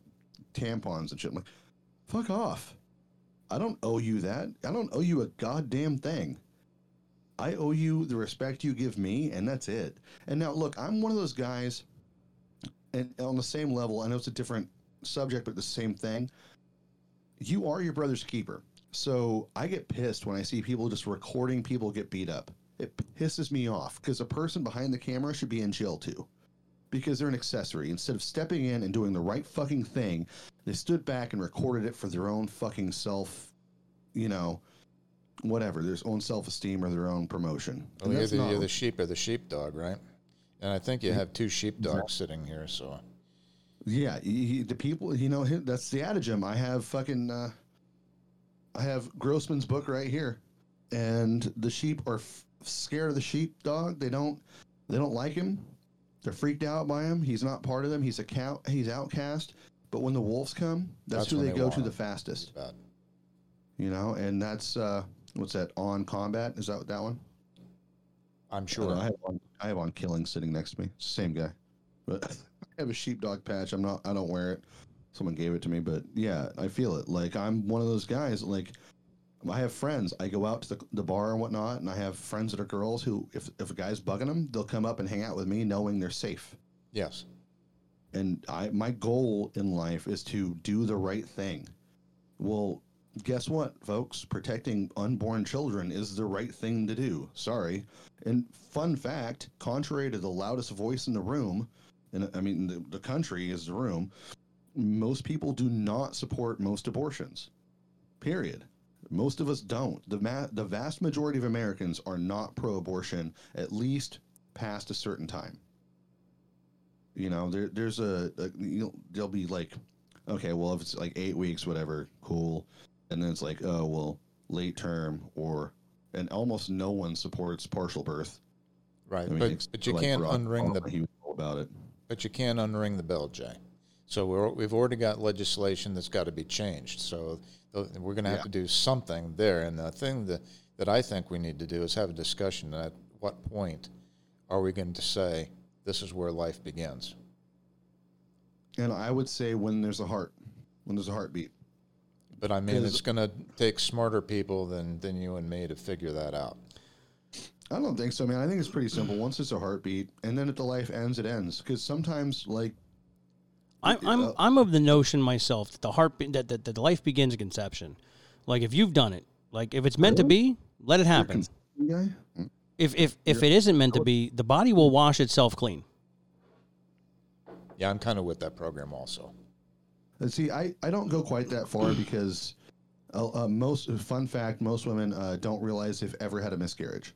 tampons and shit." I'm like, "Fuck off." I don't owe you that. I don't owe you a goddamn thing. I owe you the respect you give me and that's it. And now look, I'm one of those guys and on the same level, I know it's a different subject but the same thing. You are your brother's keeper. So I get pissed when I see people just recording people get beat up. It pisses me off because a person behind the camera should be in jail too. Because they're an accessory. Instead of stepping in and doing the right fucking thing, they stood back and recorded it for their own fucking self, you know, whatever, their own self esteem or their own promotion. Well, you're, the, not- you're the sheep or the sheepdog, right? And I think you have two sheepdogs sitting here, so Yeah, he, he- the people, you know, that's the adagem. I have fucking, uh, I have Grossman's book right here, and the sheep are f- scared of the sheepdog. They don't, they don't like him. They're freaked out by him. He's not part of them. He's a cow. He's outcast. But when the wolves come, that's, That's who they, they go to the fastest. You know, and that's uh, what's that? On combat is that that one? I'm sure. know, I have on, I have on killing sitting next to me. Same guy, but I have a sheepdog patch. I'm not. I don't wear it. Someone gave it to me, but yeah, I feel it. Like I'm one of those guys. Like I have friends. I go out to the, the bar and whatnot, and I have friends that are girls who, if if a guy's bugging them, they'll come up and hang out with me, knowing they're safe. Yes. And I, my goal in life is to do the right thing. Well, guess what, folks? Protecting unborn children is the right thing to do. Sorry. And fun fact, contrary to the loudest voice in the room, and I mean the, the country is the room, most people do not support most abortions. Period. Most of us don't. The ma- the vast majority of Americans are not pro-abortion, at least past a certain time. You know, there there's a, a you know, there'll be like, okay, well if it's like eight weeks, whatever, cool, and then it's like, oh well, late term or, and almost no one supports partial birth. Right. I mean, but but you like, can't unring the He about it. but you can't unring the bell, Jay. So we're, we've already got legislation that's got to be changed. So we're going to have Yeah. to do something there. And the thing that, that I think we need to do is have a discussion at what point are we going to say this is where life begins? And I would say when there's a heart, when there's a heartbeat. But I mean, it's going to take smarter people than, than you and me to figure that out. I don't think so, man. I think it's pretty simple. Once it's a heartbeat, and then if the life ends, it ends. Because sometimes, like, I'm I'm Uh, I'm of the notion myself that the heart be- that, that that life begins at conception. Like if you've done it, like if it's meant to be, let it happen. If if if it isn't meant to be, the body will wash itself clean. Yeah, I'm kind of with that program also. Uh, See, I, I don't go quite that far because uh, uh, most fun fact most women uh, don't realize they've ever had a miscarriage.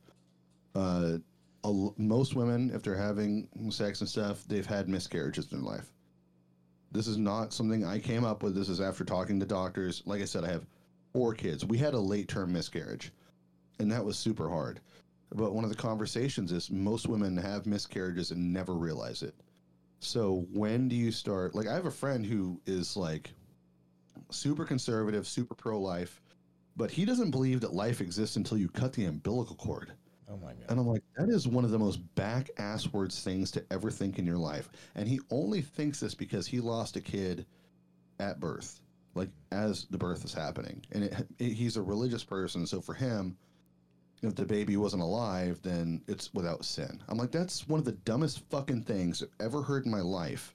Uh, a l- most women, if they're having sex and stuff, they've had miscarriages in their life. This is not something I came up with. This is after talking to doctors. Like I said, I have four kids. We had a late term miscarriage, and that was super hard. But one of the conversations is most women have miscarriages and never realize it. So when do you start? Like, I have a friend who is like super conservative, super pro life, but he doesn't believe that life exists until you cut the umbilical cord. Oh my god. And I'm like, that is one of the most back ass words things to ever think in your life. And he only thinks this because he lost a kid at birth, like as the birth is happening. And it, it, he's a religious person. So for him, if the baby wasn't alive, then it's without sin. I'm like, that's one of the dumbest fucking things I've ever heard in my life.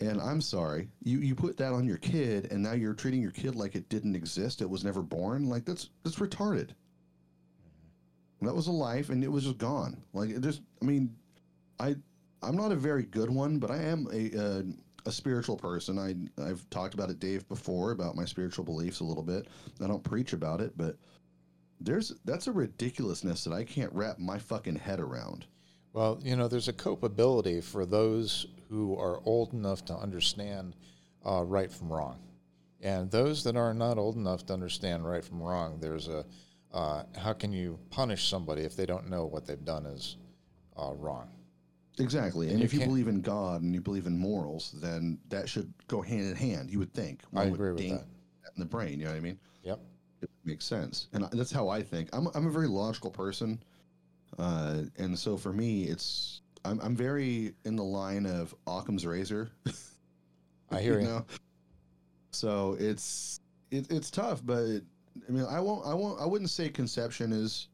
And I'm sorry, you, you put that on your kid, and now you're treating your kid like it didn't exist. It was never born. Like that's that's retarded. That was a life, and it was just gone. Like it just, I mean, I I'm not a very good one, but I am a uh, a spiritual person. I I've talked about it, Dave, before about my spiritual beliefs a little bit. I don't preach about it, but there's that's a ridiculousness that I can't wrap my fucking head around. Well, you know, there's a culpability for those who are old enough to understand uh, right from wrong, and those that are not old enough to understand right from wrong. There's a uh, how can you punish somebody if they don't know what they've done is uh, wrong? Exactly. And, And you if you believe in God and you believe in morals, then that should go hand in hand. You would think. I One would agree with that. in the brain. You know what I mean? Yep. it makes sense and that's how i think i'm, I'm a very logical person uh, and so for me it's I'm, I'm very in the line of occam's razor I hear you. so it's it, it's tough but i mean i won't i won't i wouldn't say conception is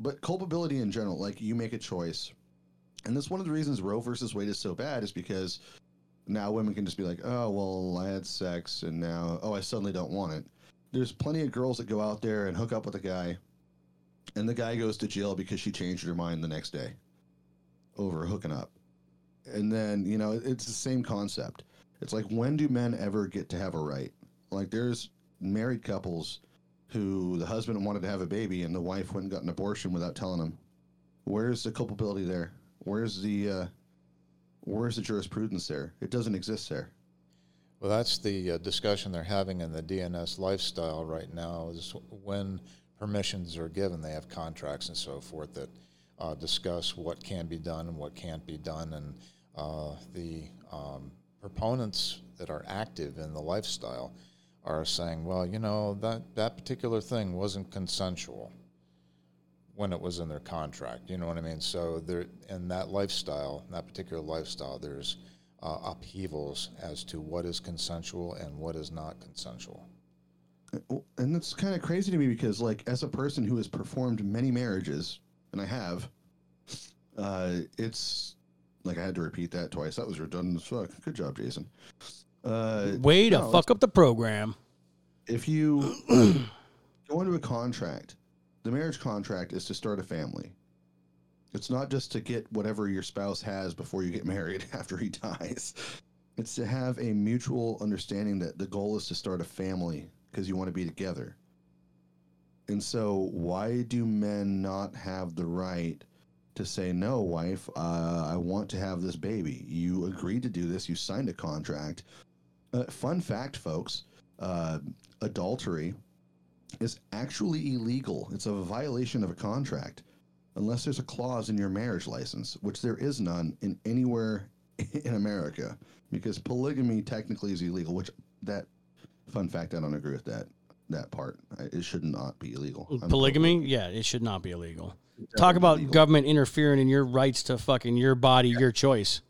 but culpability in general like you make a choice. And that's one of the reasons roe versus wade is so bad is because now women can just be like oh well i had sex and now oh i suddenly don't want it. There's plenty of girls that go out there and hook up with a guy and the guy goes to jail because she changed her mind the next day over hooking up. And then you know it's the same concept. It's like when do men ever get to have a right? Like there's married couples who the husband wanted to have a baby and the wife went and got an abortion without telling him. Where's the culpability there? Where's the uh where's the jurisprudence there? It doesn't exist there. Well, that's the uh, discussion they're having in the DNS lifestyle right now. Is when permissions are given, they have contracts and so forth that uh, discuss what can be done and what can't be done, and uh, the um, proponents that are active in the lifestyle are saying, well, you know, that that particular thing wasn't consensual when it was in their contract. You know what I mean? So there, in that lifestyle, that particular lifestyle, there's uh, upheavals as to what is consensual and what is not consensual. and that's kind of crazy to me because like as a person who has performed many marriages and i have uh it's like i had to repeat that twice that was redundant as fuck good job jason uh Way to no, fuck up the program. if you go into a contract the marriage contract is to start a family. It's not just to get whatever your spouse has before you get married after he dies. It's to have a mutual understanding that the goal is to start a family because you want to be together. And so why do men not have the right to say no wife uh, i want to have this baby. You agreed to do this. You signed a contract uh, fun fact folks uh, adultery is actually illegal. It's a violation of a contract unless there's a clause in your marriage license, which there is none in anywhere in America because polygamy technically is illegal, which that fun fact I don't agree with that that part. It should not be illegal. Polygamy, yeah, it should not be illegal. Talk about illegal. government interfering in your rights to fucking your body, your choice.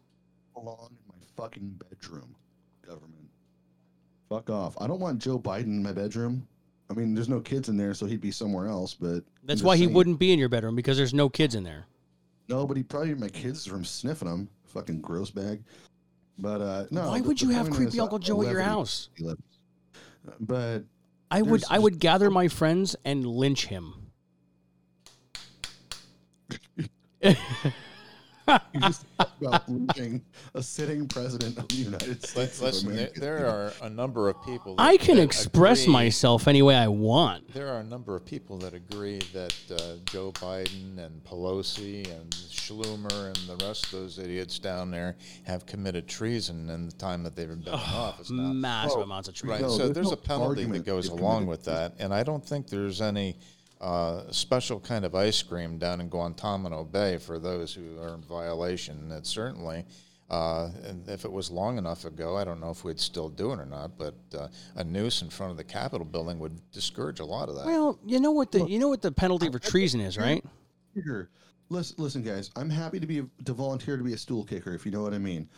belong in my fucking bedroom. Government. Fuck off. I don't want Joe Biden in my bedroom. I mean, there's no kids in there, so he'd be somewhere else. But That's why he saying. wouldn't be in your bedroom because there's no kids in there. No, but he probably my kids from sniffing him. Fucking gross bag. But uh no. why would you have creepy is, Uncle uh, Joe at your house? levity. But I would I would gather my friends and lynch him. you just talked about lynching a sitting president of the United States. Listen, there, America. there are a number of people. That, I can that express agree- myself any way I want. There are a number of people that agree that uh, Joe Biden and Pelosi and Schlumer and the rest of those idiots down there have committed treason in the time that they've been in office. Now, Massive Oh, amounts of Right. treason. No, so there's there's no a penalty that goes along with that, and I don't think there's any uh, a special kind of ice cream down in Guantanamo Bay for those who are in violation. It certainly, uh, and if it was long enough ago, I don't know if we'd still do it or not. But uh, a noose in front of the Capitol building would discourage a lot of that. Well, you know what the you know what the penalty for treason is, right? Kicker. Listen, listen, guys. I'm happy to be to volunteer to be a stool kicker, if you know what I mean.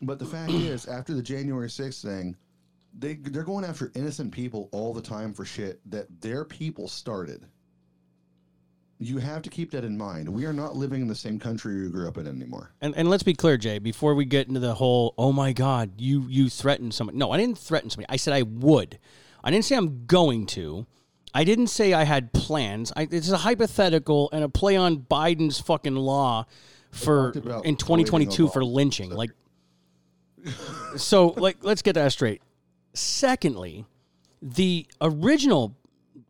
But the fact is, after the January 6th thing, they they're going after innocent people all the time for shit that their people started. You have to keep that in mind. We are not living in the same country we grew up in anymore. And and let's be clear, Jay, before we get into the whole, oh my God, you you threatened somebody. No, I didn't threaten somebody. I said I would. I didn't say I'm going to. I didn't say I had plans. I, it's a hypothetical and a play on Biden's fucking law for in 2022 for lynching. Like, so like let's get that straight. Secondly, the original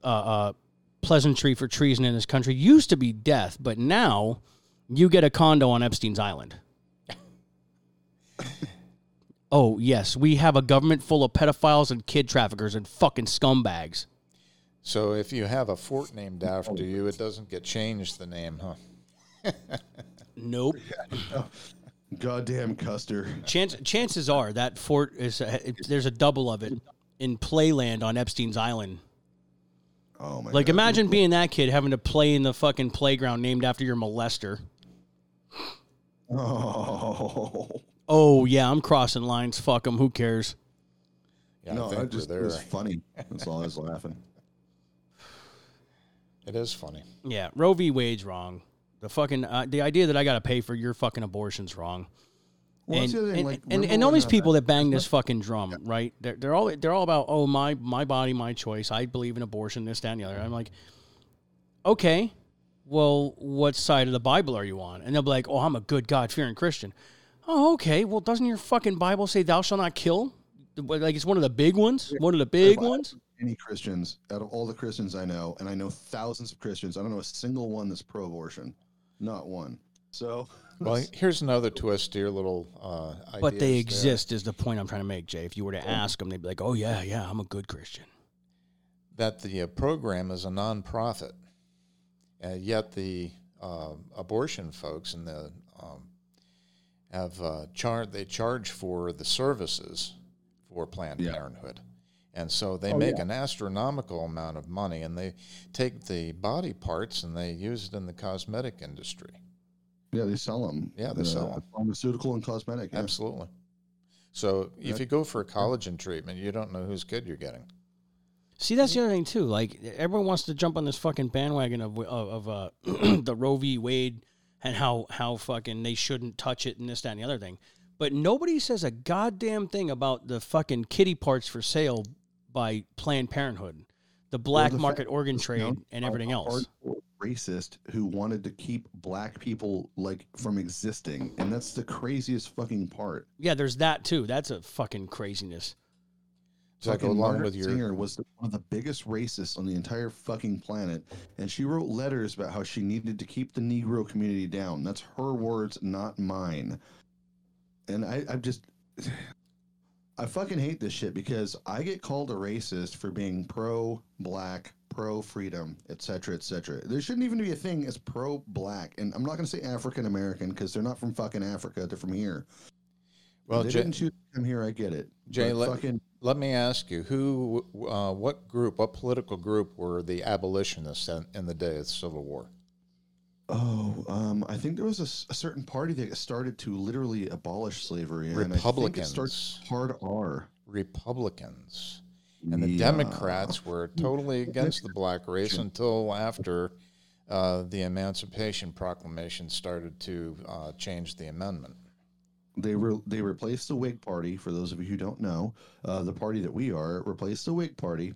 uh, uh, pleasantry for treason in this country used to be death, but now you get a condo on Epstein's Island. oh, yes, we have a government full of pedophiles and kid traffickers and fucking scumbags. So if you have a fort named after you, it doesn't get changed the name, huh? Nope. Goddamn Custer. Chance, chances are that fort is a, it- there's a double of it in Playland on Epstein's Island. Oh my Like God. imagine being that kid having to play in the fucking playground named after your molester. Oh. Oh yeah, I'm crossing lines. Fuck them. Who cares? Yeah, no, I I just we're it was funny. That's all I was laughing. It is funny. Yeah, Roe v. Wade's wrong. The fucking uh, the idea that I got to pay for your fucking abortion's wrong. Well, and, thing, and, like, and, and all these people that bang this fucking drum, right? They're, they're all they're all about oh my my body my choice. I believe in abortion, this that and the other. I'm like, okay, well, what side of the Bible are you on? And they'll be like, oh, I'm a good God fearing Christian. Oh, okay. Well, doesn't your fucking Bible say thou shalt not kill? Like it's one of the big ones, one of the big ones. any Christians out of all the Christians I know, and I know thousands of Christians. I don't know a single one that's pro-abortion, not one. So, Well, here's another twist to your little uh, But they exist is the point I'm trying to make, Jay. If you were to ask them, they'd be like, "Oh yeah, yeah, I'm a good Christian." That the uh, program is a nonprofit, and yet the uh, abortion folks and the um, have uh, char- they charge for the services for Planned Yeah. Parenthood, and so they Oh, make yeah. an astronomical amount of money, and they take the body parts and they use it in the cosmetic industry. Yeah, they sell them. Yeah, they sell 'em. Pharmaceutical and cosmetic. yeah. Absolutely. So if Yeah. you go for a collagen treatment, you don't know whose kid you're getting. See, that's the other thing too. Like everyone wants to jump on this fucking bandwagon of of, of uh, the Roe v. Wade and how how fucking they shouldn't touch it and this that and the other thing. But nobody says a goddamn thing about the fucking kitty parts for sale by Planned Parenthood, the black the market fact organ trade, you know, and everything else. Racist who wanted to keep black people like from existing, and that's the craziest fucking part. Yeah, there's that too. That's a fucking craziness. Go Fucking along Margaret with your Sanger was the, one of the biggest racists on the entire fucking planet, and she wrote letters about how she needed to keep the Negro community down. That's her words, not mine. And I, I just, I fucking hate this shit because I get called a racist for being pro-black, pro-freedom, etc., etc. There shouldn't even be a thing as pro-black, and I'm not going to say African American because they're not from fucking Africa; they're from here. well, they Jay, didn't choose to come here. I get it. Jay, let- fucking let me ask you, who, uh, what group, what political group were the abolitionists in, in the day of the Civil War? Oh, um, I think there was a certain party that started to literally abolish slavery. And I think it starts Republicans. hard R. Republicans. And the Yeah. Democrats were totally against the black race until after uh, the Emancipation Proclamation started to uh, change the amendment. They re- they replaced the Whig Party. For those of you who don't know, uh, the party that we are replaced the Whig Party.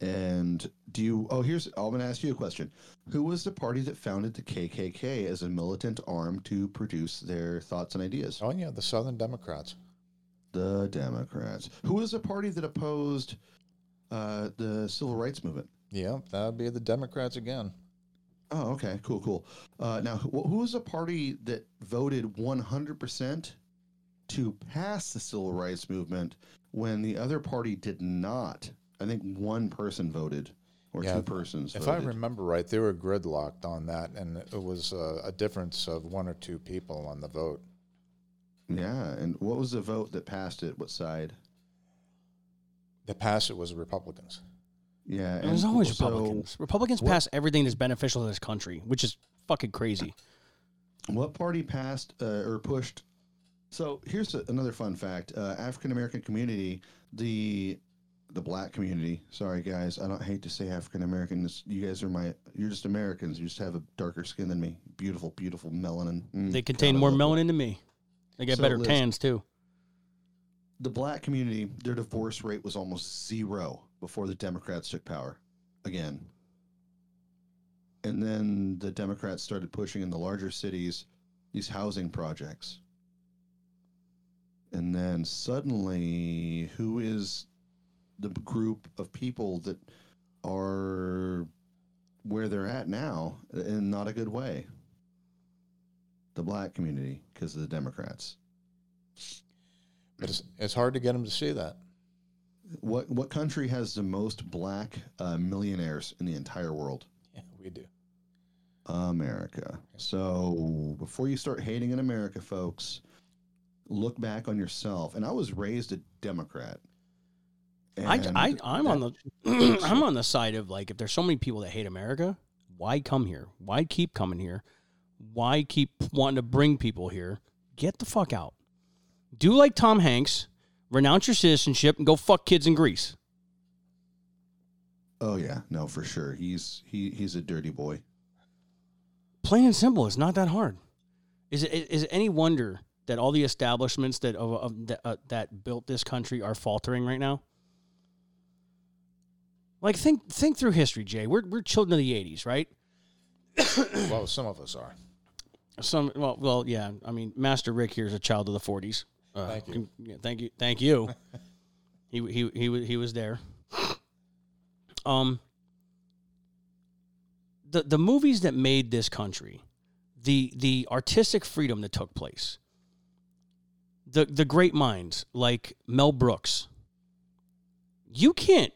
And do you? Oh, here's. I'm going to ask you a question. Who was the party that founded the KKK as a militant arm to produce their thoughts and ideas? Oh, yeah, the Southern Democrats. The Democrats. Who was the party that opposed uh, the civil rights movement? Yeah, that would be the Democrats again. Oh, okay, cool, cool. Uh, now, who, who was the party that voted 100% to pass the civil rights movement when the other party did not? I think one person voted or Yeah, two persons. If I remember right, they were gridlocked on that, and it was uh, a difference of one or two people on the vote. Yeah, and what was the vote that passed it? What side? The pass it was Republicans. Yeah, It was always so Republicans. Republicans pass everything that's beneficial to this country, which is fucking crazy. What party passed uh, or pushed? So here's a, another fun fact: uh, African American community, the the black community. Sorry, guys, I don't hate to say African Americans. You guys are my. You're just Americans. You just have a darker skin than me. Beautiful, beautiful melanin. Mm, They contain more melanin than me. They get So, better tans too. The black community, their divorce rate was almost zero before the Democrats took power again. And then the Democrats started pushing in the larger cities these housing projects. And then suddenly, who is the group of people that are where they're at now in not a good way? The black community, because of the Democrats. But it's, it's hard to get them to see that. What what country has the most black uh, millionaires in the entire world? Yeah, we do. America. So before you start hating in America, folks, look back on yourself. And I was raised a Democrat. I, And I, I'm on the, I'm on the side of like, if there's so many people that hate America, why come here? Why keep coming here? Why keep wanting to bring people here? Get the fuck out. Do like Tom Hanks, renounce your citizenship, and go fuck kids in Greece. Oh yeah, no, for sure. He's he he's a dirty boy. Plain and simple. It's not that hard. Is it is it any wonder that all the establishments that of, of, that, uh, that built this country are faltering right now? Like think think through history, Jay. We're we're children of the '80s, right? well, some of us are. Some well, well, yeah. I mean, Master Rick here is a child of the '40s. Uh, Thank you. yeah, thank you. Thank you. he he he wa- he was there. Um. The the movies that made this country, the the artistic freedom that took place. The the great minds like Mel Brooks. You can't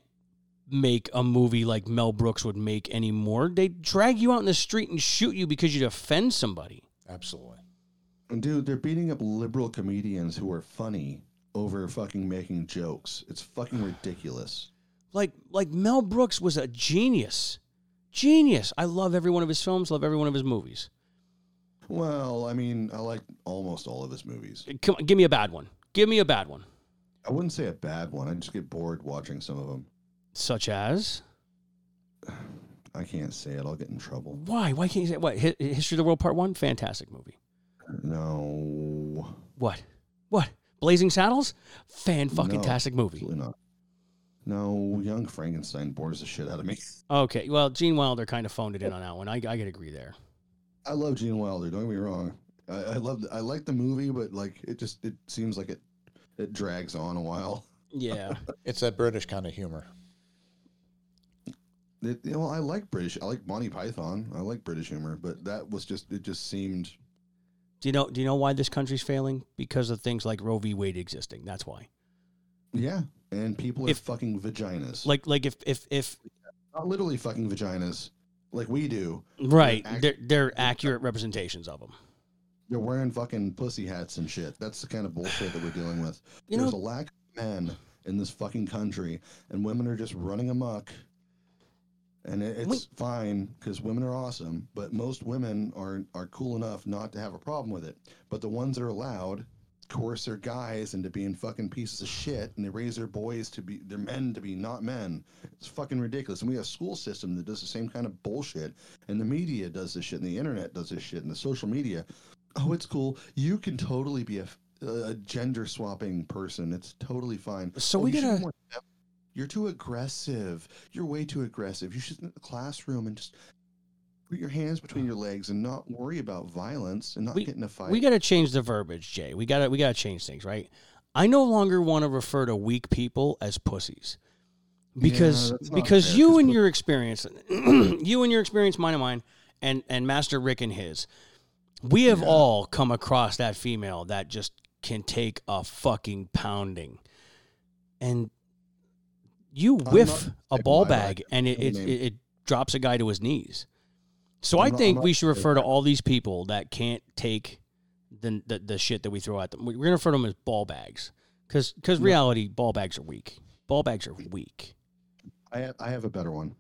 make a movie like Mel Brooks would make anymore. They drag you out in the street and shoot you because you defend somebody. Absolutely. And dude, they're beating up liberal comedians who are funny over fucking making jokes. It's fucking ridiculous. Like like Mel Brooks was a genius. Genius. I love every one of his films, love every one of his movies. Well, I mean, I like almost all of his movies. Come on, give me a bad one. Give me a bad one. I wouldn't say a bad one. I just get bored watching some of them. Such as I can't say it. I'll get in trouble. why? Why can't you say what? Hi- History of the World Part One, fantastic movie. No, What? What? Blazing Saddles, fan fucking No, tastic movie. absolutely not. No, Young Frankenstein bores the shit out of me. Okay, well, Gene Wilder kind of phoned it in on that one. I, I could agree there. I love Gene Wilder. Don't get me wrong. I, I love. I like the movie, but like it just it seems like it it drags on a while. Yeah, It's that British kind of humor. It, you know, I like British. I like Monty Python. I like British humor, but that was just it. Just seemed do you know? Do you know why this country's failing? Because of things like Roe v. Wade existing. That's why. yeah. And people are If- fucking vaginas. Like, like if if if not literally fucking vaginas, like we do. right, act- they're they're accurate representations of them. They're wearing fucking pussy hats and shit. That's the kind of bullshit that we're dealing with. You There's know- a lack of men in this fucking country, and women are just running amok. And it, it's Wait. fine because women are awesome, but most women are are cool enough not to have a problem with it. But the ones that are allowed coerce their guys into being fucking pieces of shit, and they raise their boys to be their men to be not men. It's fucking ridiculous. And we have a school system that does the same kind of bullshit, and the media does this shit, and the internet does this shit, and the social media. Oh, it's cool. You can totally be a, a gender swapping person. It's totally fine. So Oh, we gotta- You're too aggressive. You're way too aggressive. You should sit in the classroom and just put your hands between your legs and not worry about violence and not We- get in a fight. We got to change the verbiage, Jay. We got to we got to change things, right? I no longer want to refer to weak people as pussies. Because not because fair, you and your experience you and your experience mine and mine and and Master Rick and his we have all come across that female that just can take a fucking pounding. And you not whiff a ball bag and it, it, it, it drops a guy to his knees. So I'm I think I'm we should refer to all these people that can't take the, the, the shit that we throw at them. We're going to refer to them as ball bags because reality, ball bags are weak. Ball bags are weak. I have, I have a better one.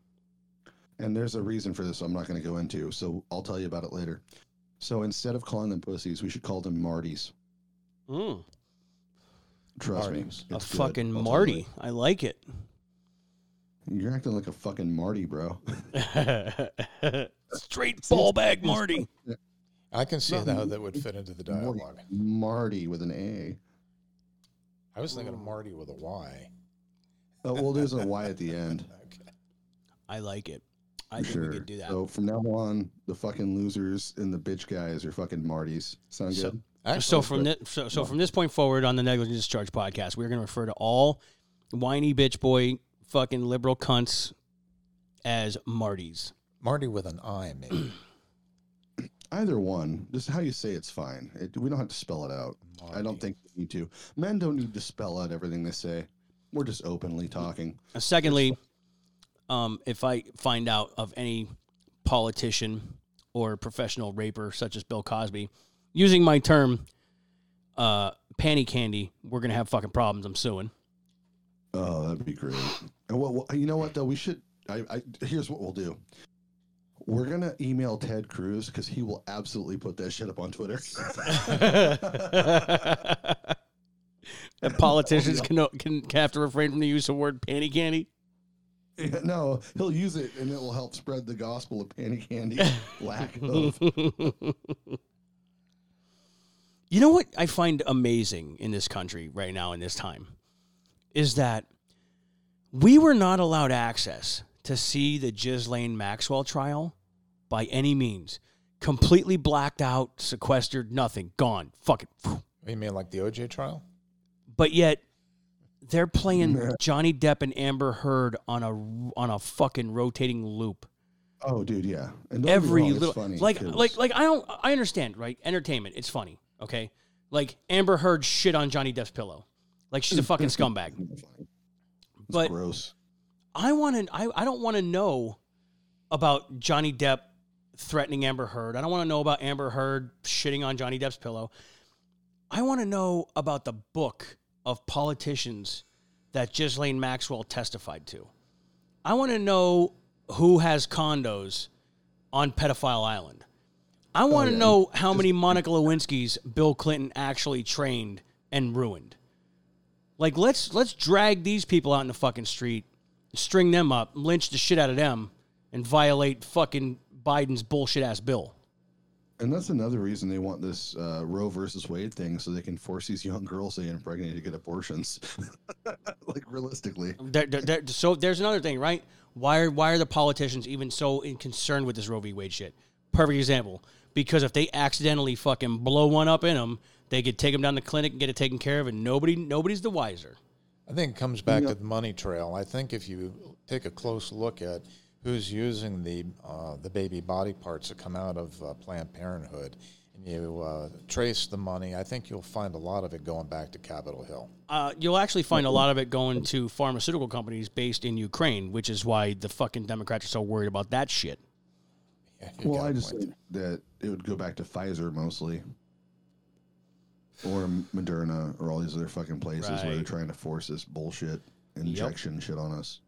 And there's a reason for this I'm not going to go into, so I'll tell you about it later. So instead of calling them pussies, we should call them Martys. Mm. Trust Martys. me. A fucking Marty. I like it. Later. You're acting like a fucking Marty, bro. Straight ball bag Marty. I can see how that would fit into the dialogue. Marty with an A. I was thinking of Marty with a Y. Oh, well, there's a Y at the end. Okay. I like it. I for think sure. we could do that. So from now on, the fucking losers and the bitch guys are fucking Martys. Sound So- good? Actually, so from this, so, so from this point forward on the negligent discharge podcast, we're going to refer to all whiny bitch boy fucking liberal cunts as Martys. Marty with an I, maybe. Either one. Just how you say it's fine. It, we don't have to spell it out. I don't think we need to. Men don't need to spell out everything they say. We're just openly talking. Uh, Secondly, um, if I find out of any politician or professional raper such as Bill Cosby using my term uh, panty candy, we're going to have fucking problems. I'm suing. Oh, that'd be great. What, what you know what though? We should. I, I here's what we'll do. We're gonna email Ted Cruz because he will absolutely put that shit up on Twitter. that politicians can, can have to refrain from the use of the word panty candy. Yeah, no, he'll use it and it will help spread the gospel of panty candy lack of. You know what I find amazing in this country right now in this time is that we were not allowed access to see the Ghislaine Maxwell trial by any means. Completely blacked out, sequestered, nothing, gone, fucking. it. Oh, you mean like the OJ trial? But yet they're playing Yeah. Johnny Depp and Amber Heard on a on a fucking rotating loop. Oh, dude, yeah. And don't get me every wrong, it's little funny like 'cause- like like I don't I understand right entertainment it's funny okay like Amber Heard shit on Johnny Depp's pillow like she's a fucking scumbag It's but gross. I want to I, I don't want to know about Johnny Depp threatening Amber Heard I don't want to know about Amber Heard shitting on Johnny Depp's pillow I want to know about the book of politicians that Ghislaine Maxwell testified to I want to know who has condos on Pedophile Island. I want to oh, yeah. know how many Monica Lewinsky's Bill Clinton actually trained and ruined. Like let's let's drag these people out in the fucking street, string them up, lynch the shit out of them, and violate fucking Biden's bullshit ass bill. And that's another reason they want this uh, Roe versus Wade thing, so they can force these young girls they impregnate to get abortions. like realistically, There- there- there- so there's another thing, right? Why are why are the politicians even so in concerned with this Roe v. Wade shit? Perfect example. Because if they accidentally fucking blow one up in them, they could take them down to the clinic and get it taken care of, and nobody nobody's the wiser. I think it comes back to the money trail. I think if you take a close look at who's using the uh, the baby body parts that come out of uh, Planned Parenthood, and you uh, trace the money, I think you'll find a lot of it going back to Capitol Hill. Uh, you'll actually find a lot of it going to pharmaceutical companies based in Ukraine, which is why the fucking Democrats are so worried about that shit. Yeah, well, I just think that it would go back to Pfizer mostly, or Moderna, or all these other fucking places where they're Right. trying to force this bullshit injection shit on us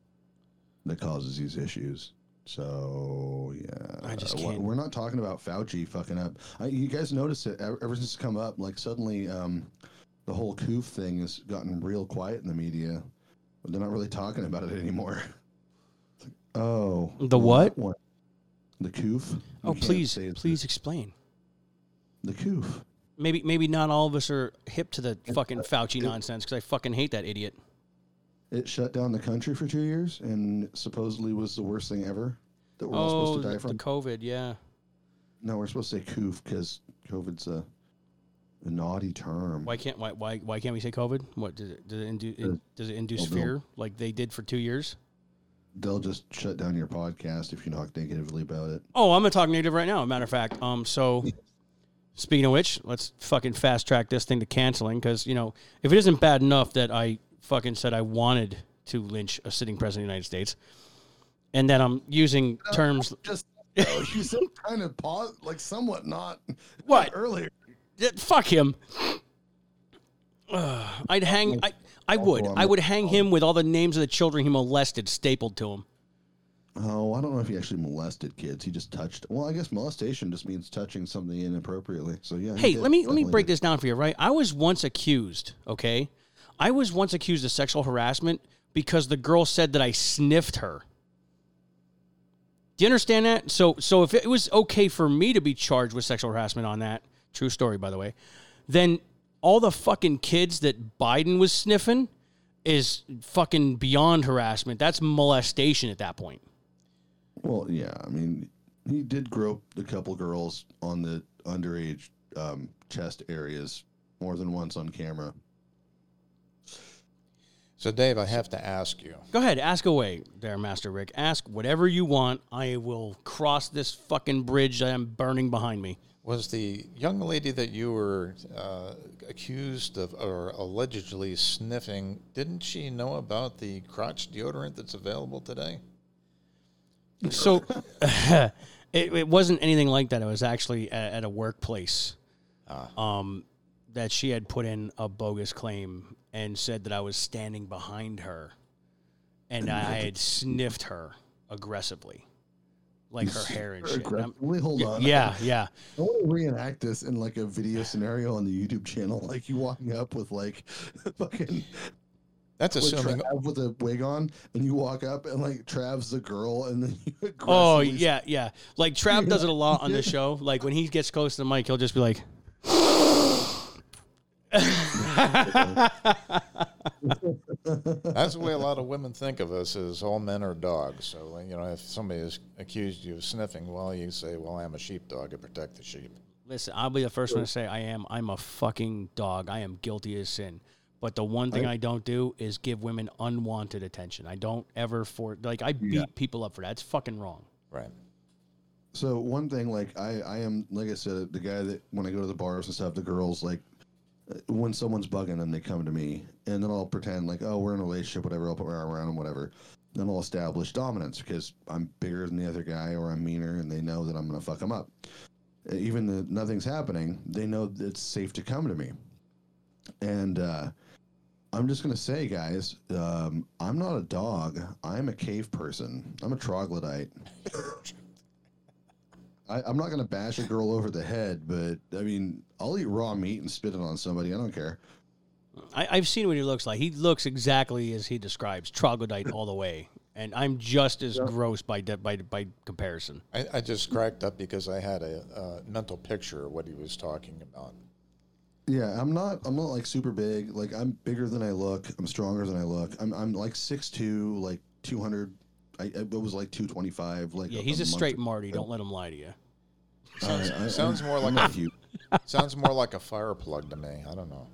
that causes these issues. So yeah, I just can't- We're not talking about Fauci fucking up. I, you guys notice it ever, ever since it's come up. Like suddenly, um, the whole coof thing has gotten real quiet in the media. But they're not really talking about it anymore. It's like, oh, The well, what? that one- The coof. You Oh, can't please, say it's please explain. The coof. Maybe maybe not all of us are hip to the fucking Fauci nonsense because I fucking hate that idiot. It shut down the country for two years and supposedly was the worst thing ever that we're all Oh, supposed to the, die the from. COVID, yeah. no, we're supposed to say coof because COVID's a, a naughty term. Why can't why why why can't we say COVID? What does it does it induce Uh, does it induce well, fear like they did for two years? They'll just shut down your podcast if you talk negatively about it. Oh, I'm gonna talk negative right now. Matter of fact, um, so speaking of which, let's fucking fast track this thing to canceling because you know if it isn't bad enough that I fucking said I wanted to lynch a sitting president of the United States, and that I'm using uh, terms. Just oh, you said kind of pause, like somewhat not What? earlier. Yeah, Fuck him. Ugh, I'd hang. I, I would. I would hang him with all the names of the children he molested stapled to him. Oh, I don't know if he actually molested kids. He just touched. Well, I guess molestation just means touching something inappropriately. So yeah. Hey, did, let me let me break did. this down for you, right? I was once accused, okay? I was once accused of sexual harassment because the girl said that I sniffed her. Do you understand that? So so if it was okay for me to be charged with sexual harassment on that, true story by the way, then all the fucking kids that Biden was sniffing is fucking beyond harassment. That's molestation at that point. Well, yeah. I mean, he did grope a couple girls on the underage um, chest areas more than once on camera. So, Dave, I have to ask you. Go ahead, ask away there, Master Rick. Ask whatever you want. I will cross this fucking bridge that I'm burning behind me. Was the young lady that you were uh, accused of or allegedly sniffing, didn't she know about the crotch deodorant that's available today? So it, it wasn't anything like that. It was actually at, at a workplace um, that she had put in a bogus claim and said that I was standing behind her and I had sniffed her aggressively, like her hair and shit. And I'm- Aggressively? Hold on. Yeah, yeah. I want to reenact this in like a video scenario on the YouTube channel, like you walking up with like fucking That's with assuming. Trav with a wig on, and you walk up and like Trav's the girl, and then you Oh yeah, yeah. Like Trav does it a lot on the show. Like when he gets close to the mic, he'll just be like, That's the way a lot of women think of us as all men are dogs. So, you know, if somebody has accused you of sniffing, well, you say, well, I'm a sheepdog. I protect the sheep. "Listen, I'll be the first one to say I am. I'm a fucking dog. I am guilty as sin." But the one thing I, don't do is give women unwanted attention. I don't ever for like I beat Yeah. people up for that. It's fucking wrong. Right. So one thing, like I, I am, like I said, the guy that when I go to the bars and stuff, the girls like uh, when someone's bugging them, they come to me, and then I'll pretend like, oh, we're in a relationship, whatever. I'll put my arm around them, whatever. Then I'll establish dominance because I'm bigger than the other guy, or I'm meaner, and they know that I'm gonna fuck them up. Uh, Even though nothing's happening, they know that it's safe to come to me. And uh, I'm just gonna say, guys, um, I'm not a dog. I'm a cave person. I'm a troglodyte. I, I'm not gonna bash a girl over the head, but I mean, I'll eat raw meat and spit it on somebody. I don't care. I, I've seen what he looks like. He looks exactly as he describes, troglodyte all the way. And I'm just as gross by de- by by comparison. I, I just cracked up because I had a, uh mental picture of what he was talking about. Yeah, I'm not. I'm not like super big. Like I'm bigger than I look. I'm stronger than I look. I'm I'm like six two, like two hundred. I, I was like two twenty five. Like Yeah, he's a month straight ago. Marty. Don't uh, let him lie to you. Sounds, I- I- sounds more like I'm a not cute. sounds more like a fire plug to me. I don't know.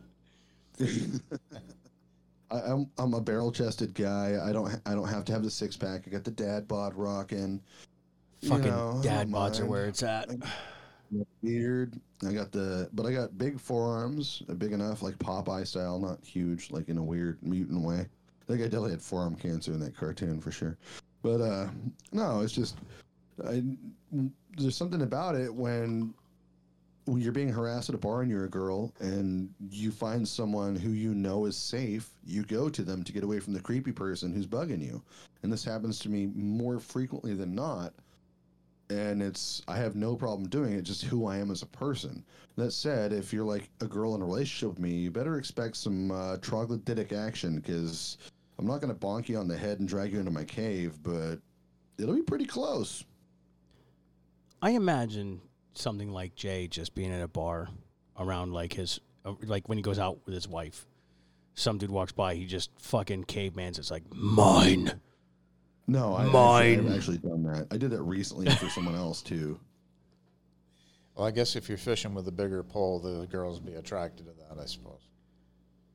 I, I'm I'm a barrel chested guy. I don't I don't have to have the six pack. I got the dad bod rocking. You Fucking know, dad don't bods are where it's at. Beard. I got the, but I got big forearms, uh, big enough, like Popeye style, not huge, like in a weird mutant way. That I definitely had forearm cancer in that cartoon for sure. But uh no, it's just, I, there's something about it when when you're being harassed at a bar and you're a girl and you find someone who you know is safe, you go to them to get away from the creepy person who's bugging you. And this happens to me more frequently than not and it's I have no problem doing it, just who I am as a person. That said, if you're like a girl in a relationship with me, you better expect some uh, troglodytic action because I'm not going to bonk you on the head and drag you into my cave, but it'll be pretty close. I imagine something like Jay just being at a bar around like his uh, like when he goes out with his wife. Some dude walks by, he just fucking cavemans. It's like mine. No, I, Mine. Actually, I've actually done that. I did that recently for someone else too. Well, I guess if you're fishing with a bigger pole, the girls be attracted to that, I suppose.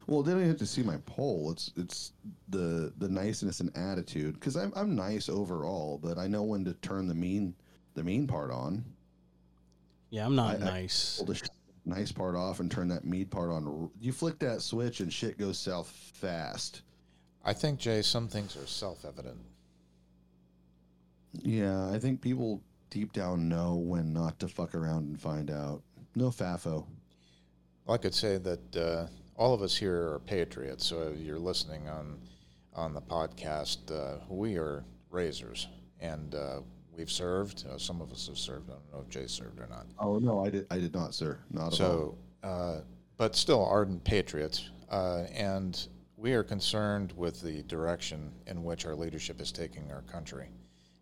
Well, they don't even have to see my pole. It's it's the the niceness and attitude because I'm I'm nice overall, but I know when to turn the mean the mean part on. Yeah, I'm not I- I- nice. pull the sh- nice part off and turn that meat part on. You flick that switch and shit goes south fast. I think, Jay, some things are self evident. Yeah, I think people deep down know when not to fuck around and find out. No fafo. Well, I could say that uh, all of us here are patriots. So if you're listening on on the podcast, uh, we are razors, and uh, we've served. Uh, some of us have served. I don't know if Jay served or not. Oh no, I did. I did not, sir. Not at all. So, uh, but still ardent patriots, uh, and we are concerned with the direction in which our leadership is taking our country,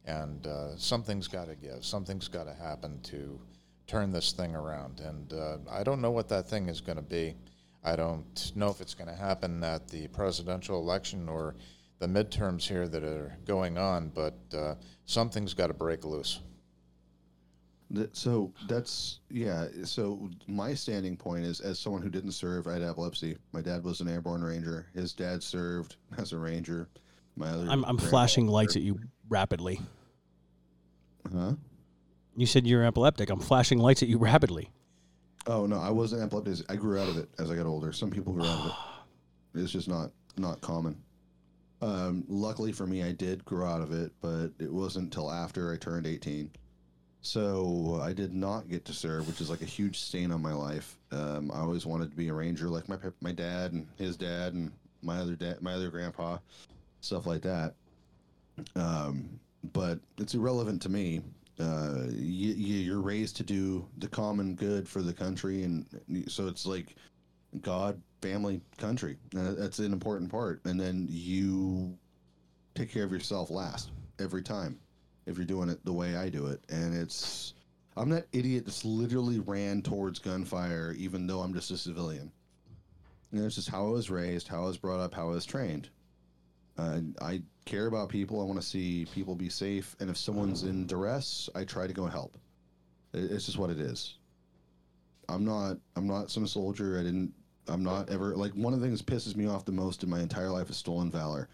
and uh, something's got to give. Something's got to happen to turn this thing around. And uh, I don't know what that thing is going to be. I don't know if it's going to happen at the presidential election or the midterms here that are going on, but uh, something's got to break loose. So that's yeah. So my standing point is, as someone who didn't serve, I had epilepsy. My dad was an airborne ranger. His dad served as a ranger. My other I'm, I'm grandpa- flashing lights at you rapidly. Huh? You said you're epileptic. I'm flashing lights at you rapidly. Oh no, I wasn't epileptic. I grew out of it as I got older. Some people grew out of it. It's just not not common. Um, luckily for me, I did grow out of it, but it wasn't until after I turned 18. So I did not get to serve, which is like a huge stain on my life. Um, I always wanted to be a ranger, like my my dad and his dad and my other dad, my other grandpa, stuff like that. Um, but it's irrelevant to me. Uh, you, you're raised to do the common good for the country, and so it's like God, family, country. Uh, that's an important part. And then you take care of yourself last every time if you're doing it the way I do it. And it's, I'm that idiot that's literally ran towards gunfire, even though I'm just a civilian. And it's just how I was raised, how I was brought up, how I was trained. Uh, I care about people. I want to see people be safe. And if someone's in duress, I try to go help. It's just what it is. I'm not. I'm not some soldier. I didn't. I'm not ever like one of the things pisses me off the most in my entire life is stolen valor.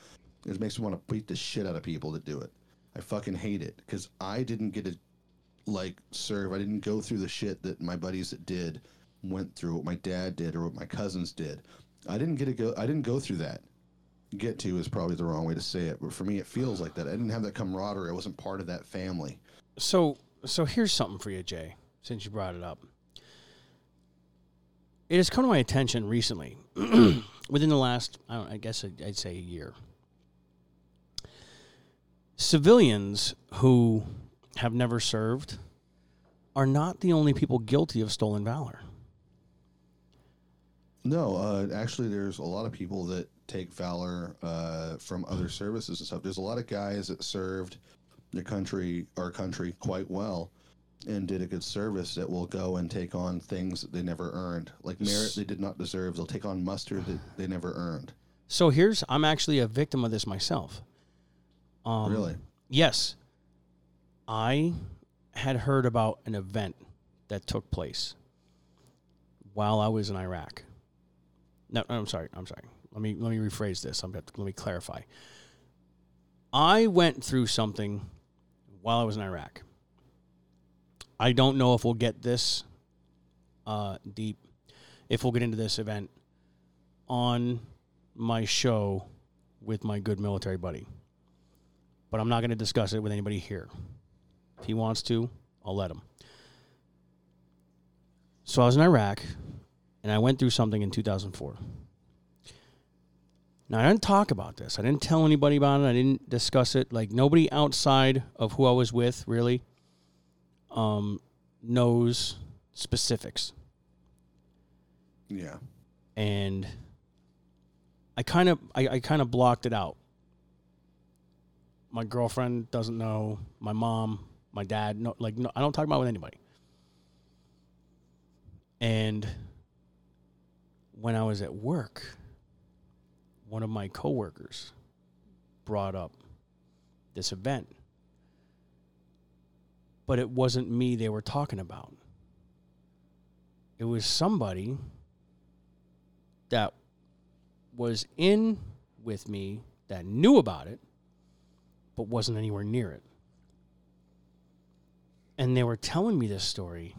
It makes me want to beat the shit out of people that do it. I fucking hate it because I didn't get to like serve. I didn't go through the shit that my buddies that did went through. What my dad did or what my cousins did. I didn't get to go. I didn't go through that. Get to is probably the wrong way to say it, but for me, it feels like that. I didn't have that camaraderie. I wasn't part of that family. So so here's something for you, Jay, since you brought it up. It has come to my attention recently, within the last, I, don't, I guess I'd, I'd say a year. Civilians who have never served are not the only people guilty of stolen valor. No, uh, actually, there's a lot of people that take valor uh, from other services and stuff. There's a lot of guys that served their country, our country, quite well, and did a good service that will go and take on things that they never earned, like merit they did not deserve. They'll take on muster that they never earned. So here's, I'm actually a victim of this myself. Um, Really? Yes. I had heard about an event that took place while I was in Iraq. No, I'm sorry. I'm sorry. Let me let me rephrase this. I'm let me clarify. I went through something while I was in Iraq. I don't know if we'll get this uh, deep, if we'll get into this event on my show with my good military buddy but I'm not going to discuss it with anybody here. If he wants to, I'll let him. So I was in Iraq, and I went through something in 2004. Now I didn't talk about this. I didn't tell anybody about it. I didn't discuss it. Like nobody outside of who I was with really um, knows specifics. Yeah. and I kind of I, I kind of blocked it out. My girlfriend doesn't know. My mom, my dad, no, like no, I don't talk about it with anybody. And when I was at work, one of my coworkers brought up this event, but it wasn't me they were talking about. It was somebody that was in with me that knew about it but wasn't anywhere near it. And they were telling me this story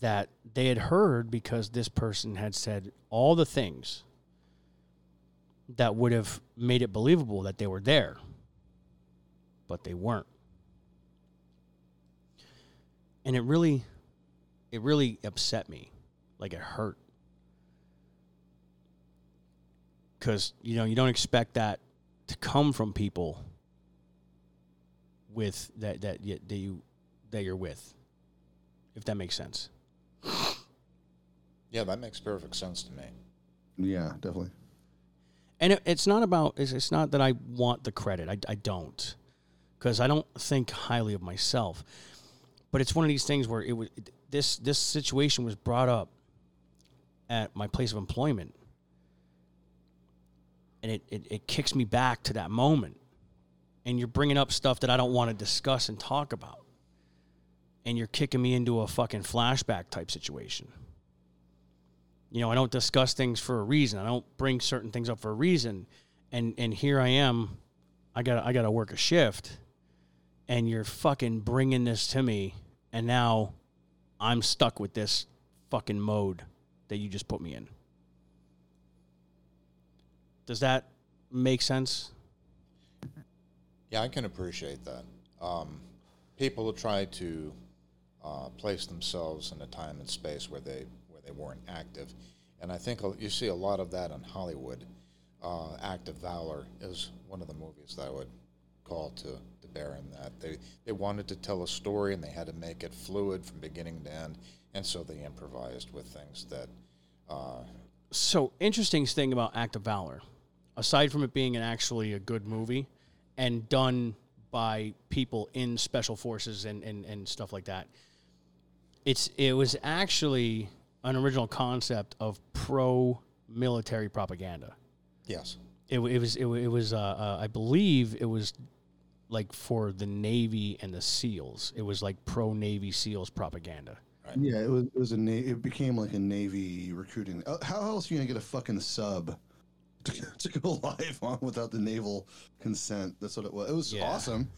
that they had heard because this person had said all the things that would have made it believable that they were there, but they weren't. And it really, it really upset me. Like it hurt. Because, you know, you don't expect that to come from people with that, that, that you, that you're with, if that makes sense. Yeah, that makes perfect sense to me. Yeah, definitely. and it, it's not about it's, it's not that i want the credit i, I don't. Because i don't think highly of myself. But it's one of these things where it was this this situation was brought up at my place of employment. And it, it, it kicks me back to that moment. And you're bringing up stuff that i don't want to discuss and talk about. And you're kicking me into a fucking flashback type situation you know, I don't discuss things for a reason. I don't bring certain things up for a reason. And and here I am, I got I got to work a shift, and you're fucking bringing this to me, and now I'm stuck with this fucking mode that you just put me in. Does that make sense? Yeah, I can appreciate that. Um, people try to uh, place themselves in a time and space where they they weren't active, and I think you see a lot of that in Hollywood. Uh, Act of Valor is one of the movies that I would call to, to bear in that they they wanted to tell a story and they had to make it fluid from beginning to end, and so they improvised with things that. Uh, so interesting thing about Act of Valor, aside from it being an actually a good movie and done by people in special forces and, and, and stuff like that, it's it was actually an original concept of pro military propaganda. yes. It, wa- it was it, it was uh, uh, I believe it was like for the Navy and the SEALs. It was like pro Navy SEALs propaganda. Yeah, it was. It was a. Na- it became like a navy recruiting. uh, How else are you gonna get a fucking sub to, to go live on without the naval consent? That's what it was. It was Yeah. awesome.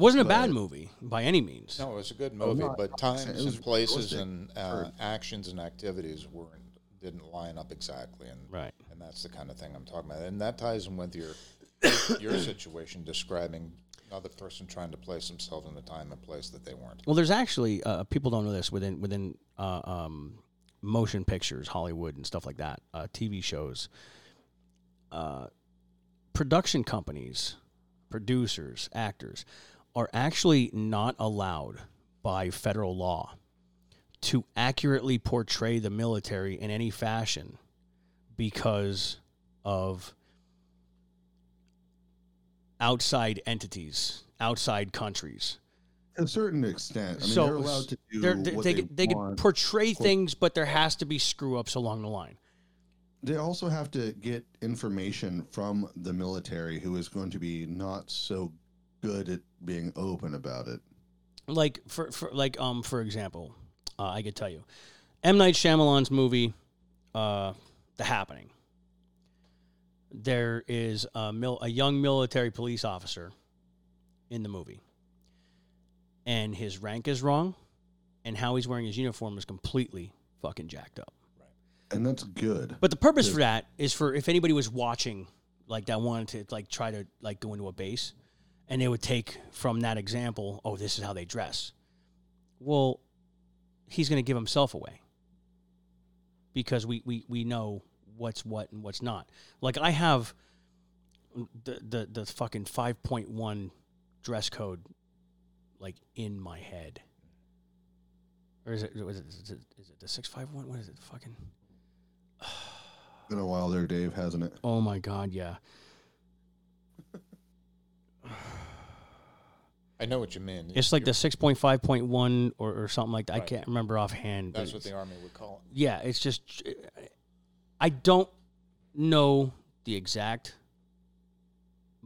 It wasn't a bad movie by any means. No, it was a good movie, no, but times and places and uh, actions and activities weren't didn't line up exactly, and Right. and that's the kind of thing I'm talking about, and that ties in with your your situation describing another person trying to place themselves in a time and place that they weren't. Well, there's actually uh, people don't know this within within uh, um, motion pictures, Hollywood, and stuff like that, uh, TV shows. Uh, production companies, producers, actors are actually not allowed by federal law to accurately portray the military in any fashion because of outside entities, outside countries. To a certain extent, I mean, So, they're allowed to do They're, they what they, they, they could portray things, but there has to be screw ups along the line. They also have to get information from the military, who is going to be not so good at being open about it. Like for, for like um for example, uh, I could tell you, M Night Shyamalan's movie, uh, The Happening. There is a mil- a young military police officer in the movie, and his rank is wrong, and how he's wearing his uniform is completely fucking jacked up. And that's good. But the purpose for that is for if anybody was watching, like that wanted to like try to like go into a base, and they would take from that example, oh, this is how they dress. Well, he's going to give himself away because we we we know what's what and what's not. Like I have the the the fucking five point one dress code, like in my head. Or is it, was it, is it, is it the six five one? What is it? Fucking. Been a while there, Dave, hasn't it? Oh my god, yeah. I know what you mean. It's like the six point five point one or, or something like that. I can't remember offhand. That's what the army would call it. Yeah, it's just I don't know the exact,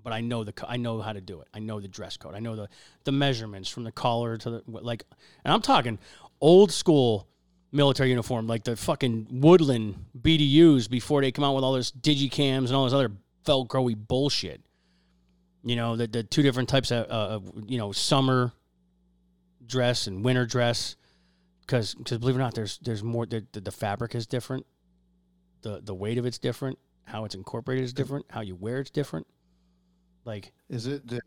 but I know the I know how to do it. I know the dress code. I know the the measurements from the collar to the like, and I'm talking old school military uniform, like the fucking Woodland BDUs before they come out with all this digicams and all this other velcro-y bullshit. You know, the the two different types of, uh, you know summer dress and winter dress because believe it or not, there's there's more. The, the, the fabric is different. The the weight of it's different. how it's incorporated is different, how you wear it's different. Like Is it? The,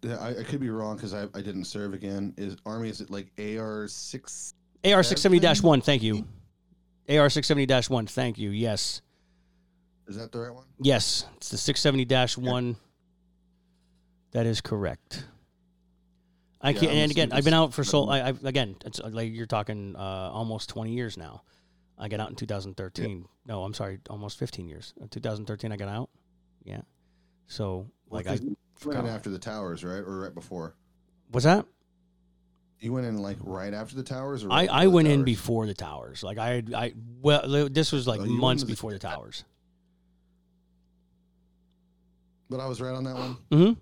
the- I, I could be wrong because I, I didn't serve again. Is Army? Is it like AR six? AR six seventy one, thank you. AR 670 1, thank you. Yes. Is that the right one? Yes. It's the six seventy one. That is correct. I Yeah, can't I'm and again, I've been out for so I, I again, it's uh, like you're talking uh, almost twenty years now. I got out in 2013. No, I'm sorry, almost 15 years. In 2013, I got out. Yeah. So like I, forgot. after the towers, right, or right before? what's that? You went in like right after the towers, or I, right I before the went in before the towers. Like I I well this was like Oh, months in the- before the towers. But I was right on that one. Mm-hmm.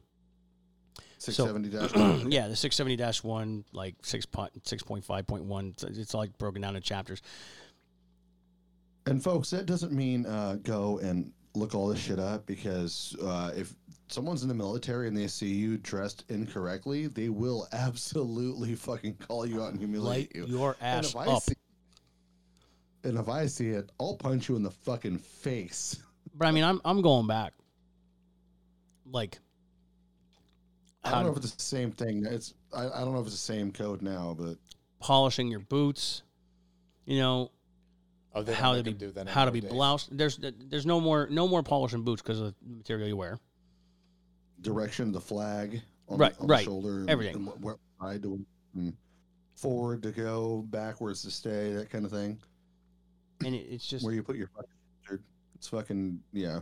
Six So- seventy dash. one. yeah, the 670 one, like six point six point five point one. It's, it's like broken down in chapters. And folks, that doesn't mean uh, go and look all this shit up because uh, if someone's in the military and they see you dressed incorrectly, they will absolutely fucking call you out and humiliate Light you. your ass I up. see, and if I see it, I'll punch you in the fucking face. But I mean, I'm I'm going back. Like, I don't know if it's the same thing. It's I, I don't know if it's the same code now, but polishing your boots. You know Oh, they how to be do that how to be nowadays. bloused. There's there's no more no more polishing boots because of the material you wear. direction the flag on, Right, the, on right. the shoulder, Everything. and what, what side to forward to go, backwards to stay, that kind of thing. And it, it's just Where you put your. It's fucking yeah.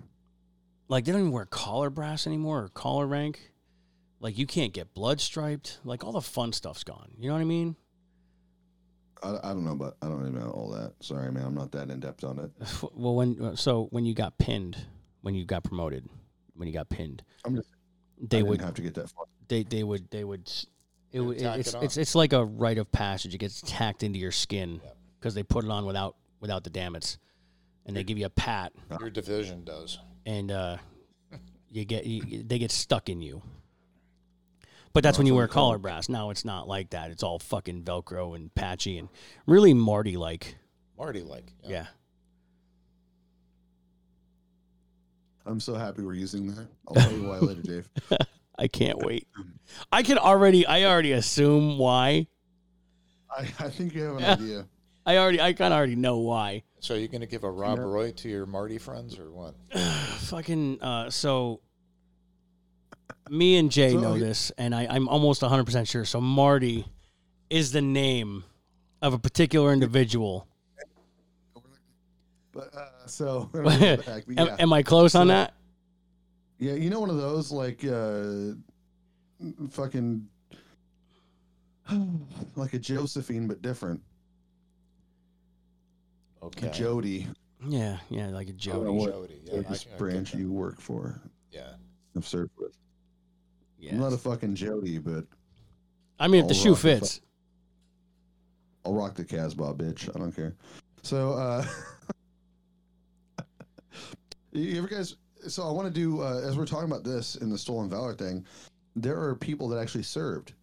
like they don't even wear collar brass anymore or collar rank. Like you can't get blood striped. Like all the fun stuff's gone. You know what I mean? I, I don't know, but I don't even know all that. Sorry, man, I'm not that in depth on it. Well, when so when you got pinned, when you got promoted, when you got pinned, I'm just they I would didn't have to get that far. they they would they would s- it would would it's it it's it's like a rite of passage. It gets tacked into your skin Yep. because they put it on without without the dammits, and they give you a pat, Your division does. and uh, you get you, they get stuck in you. But that's when you wear they collar brass. Now it's not like that. It's all fucking Velcro and patchy and really Marty like. Marty like. Yeah. I'm so happy we're using that. I'll tell you why later, Dave. I can't wait. I can already I already assume why. I, I think you have an Yeah. idea. I already I kind of already know why. So you're you going to give a Rob Roy to your Marty friends or what? Fucking uh so me and Jay So, know you- this and I I'm almost 100% sure. So Marty is the name of a particular individual. But uh, so am, back, but yeah. am I close on that? Yeah, you know one of those like uh fucking like a Josephine but different. Okay. A Jody. Yeah, yeah, like a don't Jody. know what Jody. Yeah, I I branch that. you work for. Yeah. I've served with. Yeah. I'm not a fucking Jody, but I mean, if the I'll shoe rock the fits. I'll rock the Casbah, bitch. I don't care. So, uh, you ever guys? So I want to do uh, as we're talking about this in the stolen valor thing. There are people that actually served,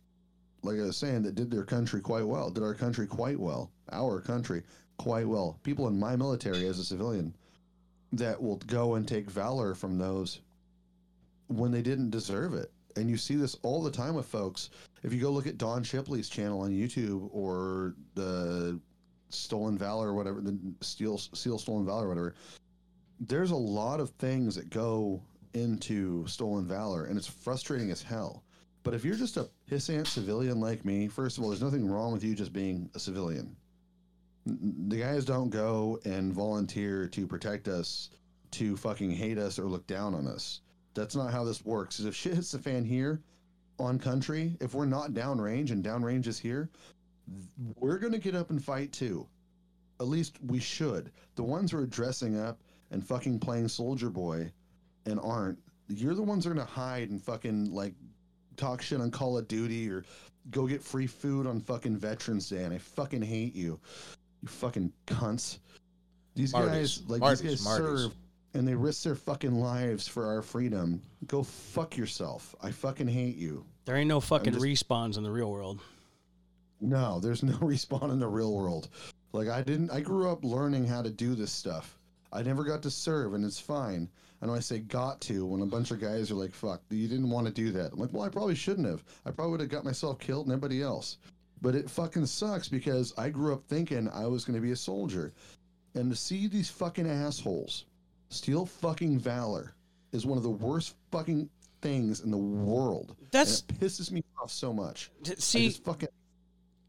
like I was saying, that did their country quite well. Did our country quite well. Our country quite well. People in my military as a civilian that will go and take valor from those when they didn't deserve it. And you see this all the time with folks. If you go look at Don Shipley's channel on YouTube or the Stolen Valor or whatever, the Steel Seal Stolen Valor or whatever, there's a lot of things that go into Stolen Valor, and it's frustrating as hell. But if you're just a pissant civilian like me, first of all, there's nothing wrong with you just being a civilian. The guys don't go and volunteer to protect us, to fucking hate us or look down on us. That's not how this works. if shit hits the fan here on country, if we're not downrange and downrange is here, we're going to get up and fight too. At least we should. The ones who are dressing up and fucking playing soldier boy and aren't, you're the ones that are going to hide and fucking like talk shit on Call of Duty or go get free food on fucking Veterans Day. And I fucking hate you. You fucking cunts. These Marty's. guys, like Marty's, these guys Marty's. serve and they risk their fucking lives for our freedom. Go fuck yourself. I fucking hate you. There ain't no fucking just- respawns in the real world. No, there's no respawn in the real world. Like I didn't I grew up learning how to do this stuff. I never got to serve, and it's fine. I know I say got to when a bunch of guys are like, fuck, you didn't want to do that. I'm like, well, I probably shouldn't have. I probably would have got myself killed and everybody else. But it fucking sucks because I grew up thinking I was going to be a soldier. And to see these fucking assholes steal fucking valor is one of the worst fucking things in the world. And it pisses me off so much. t- see fucking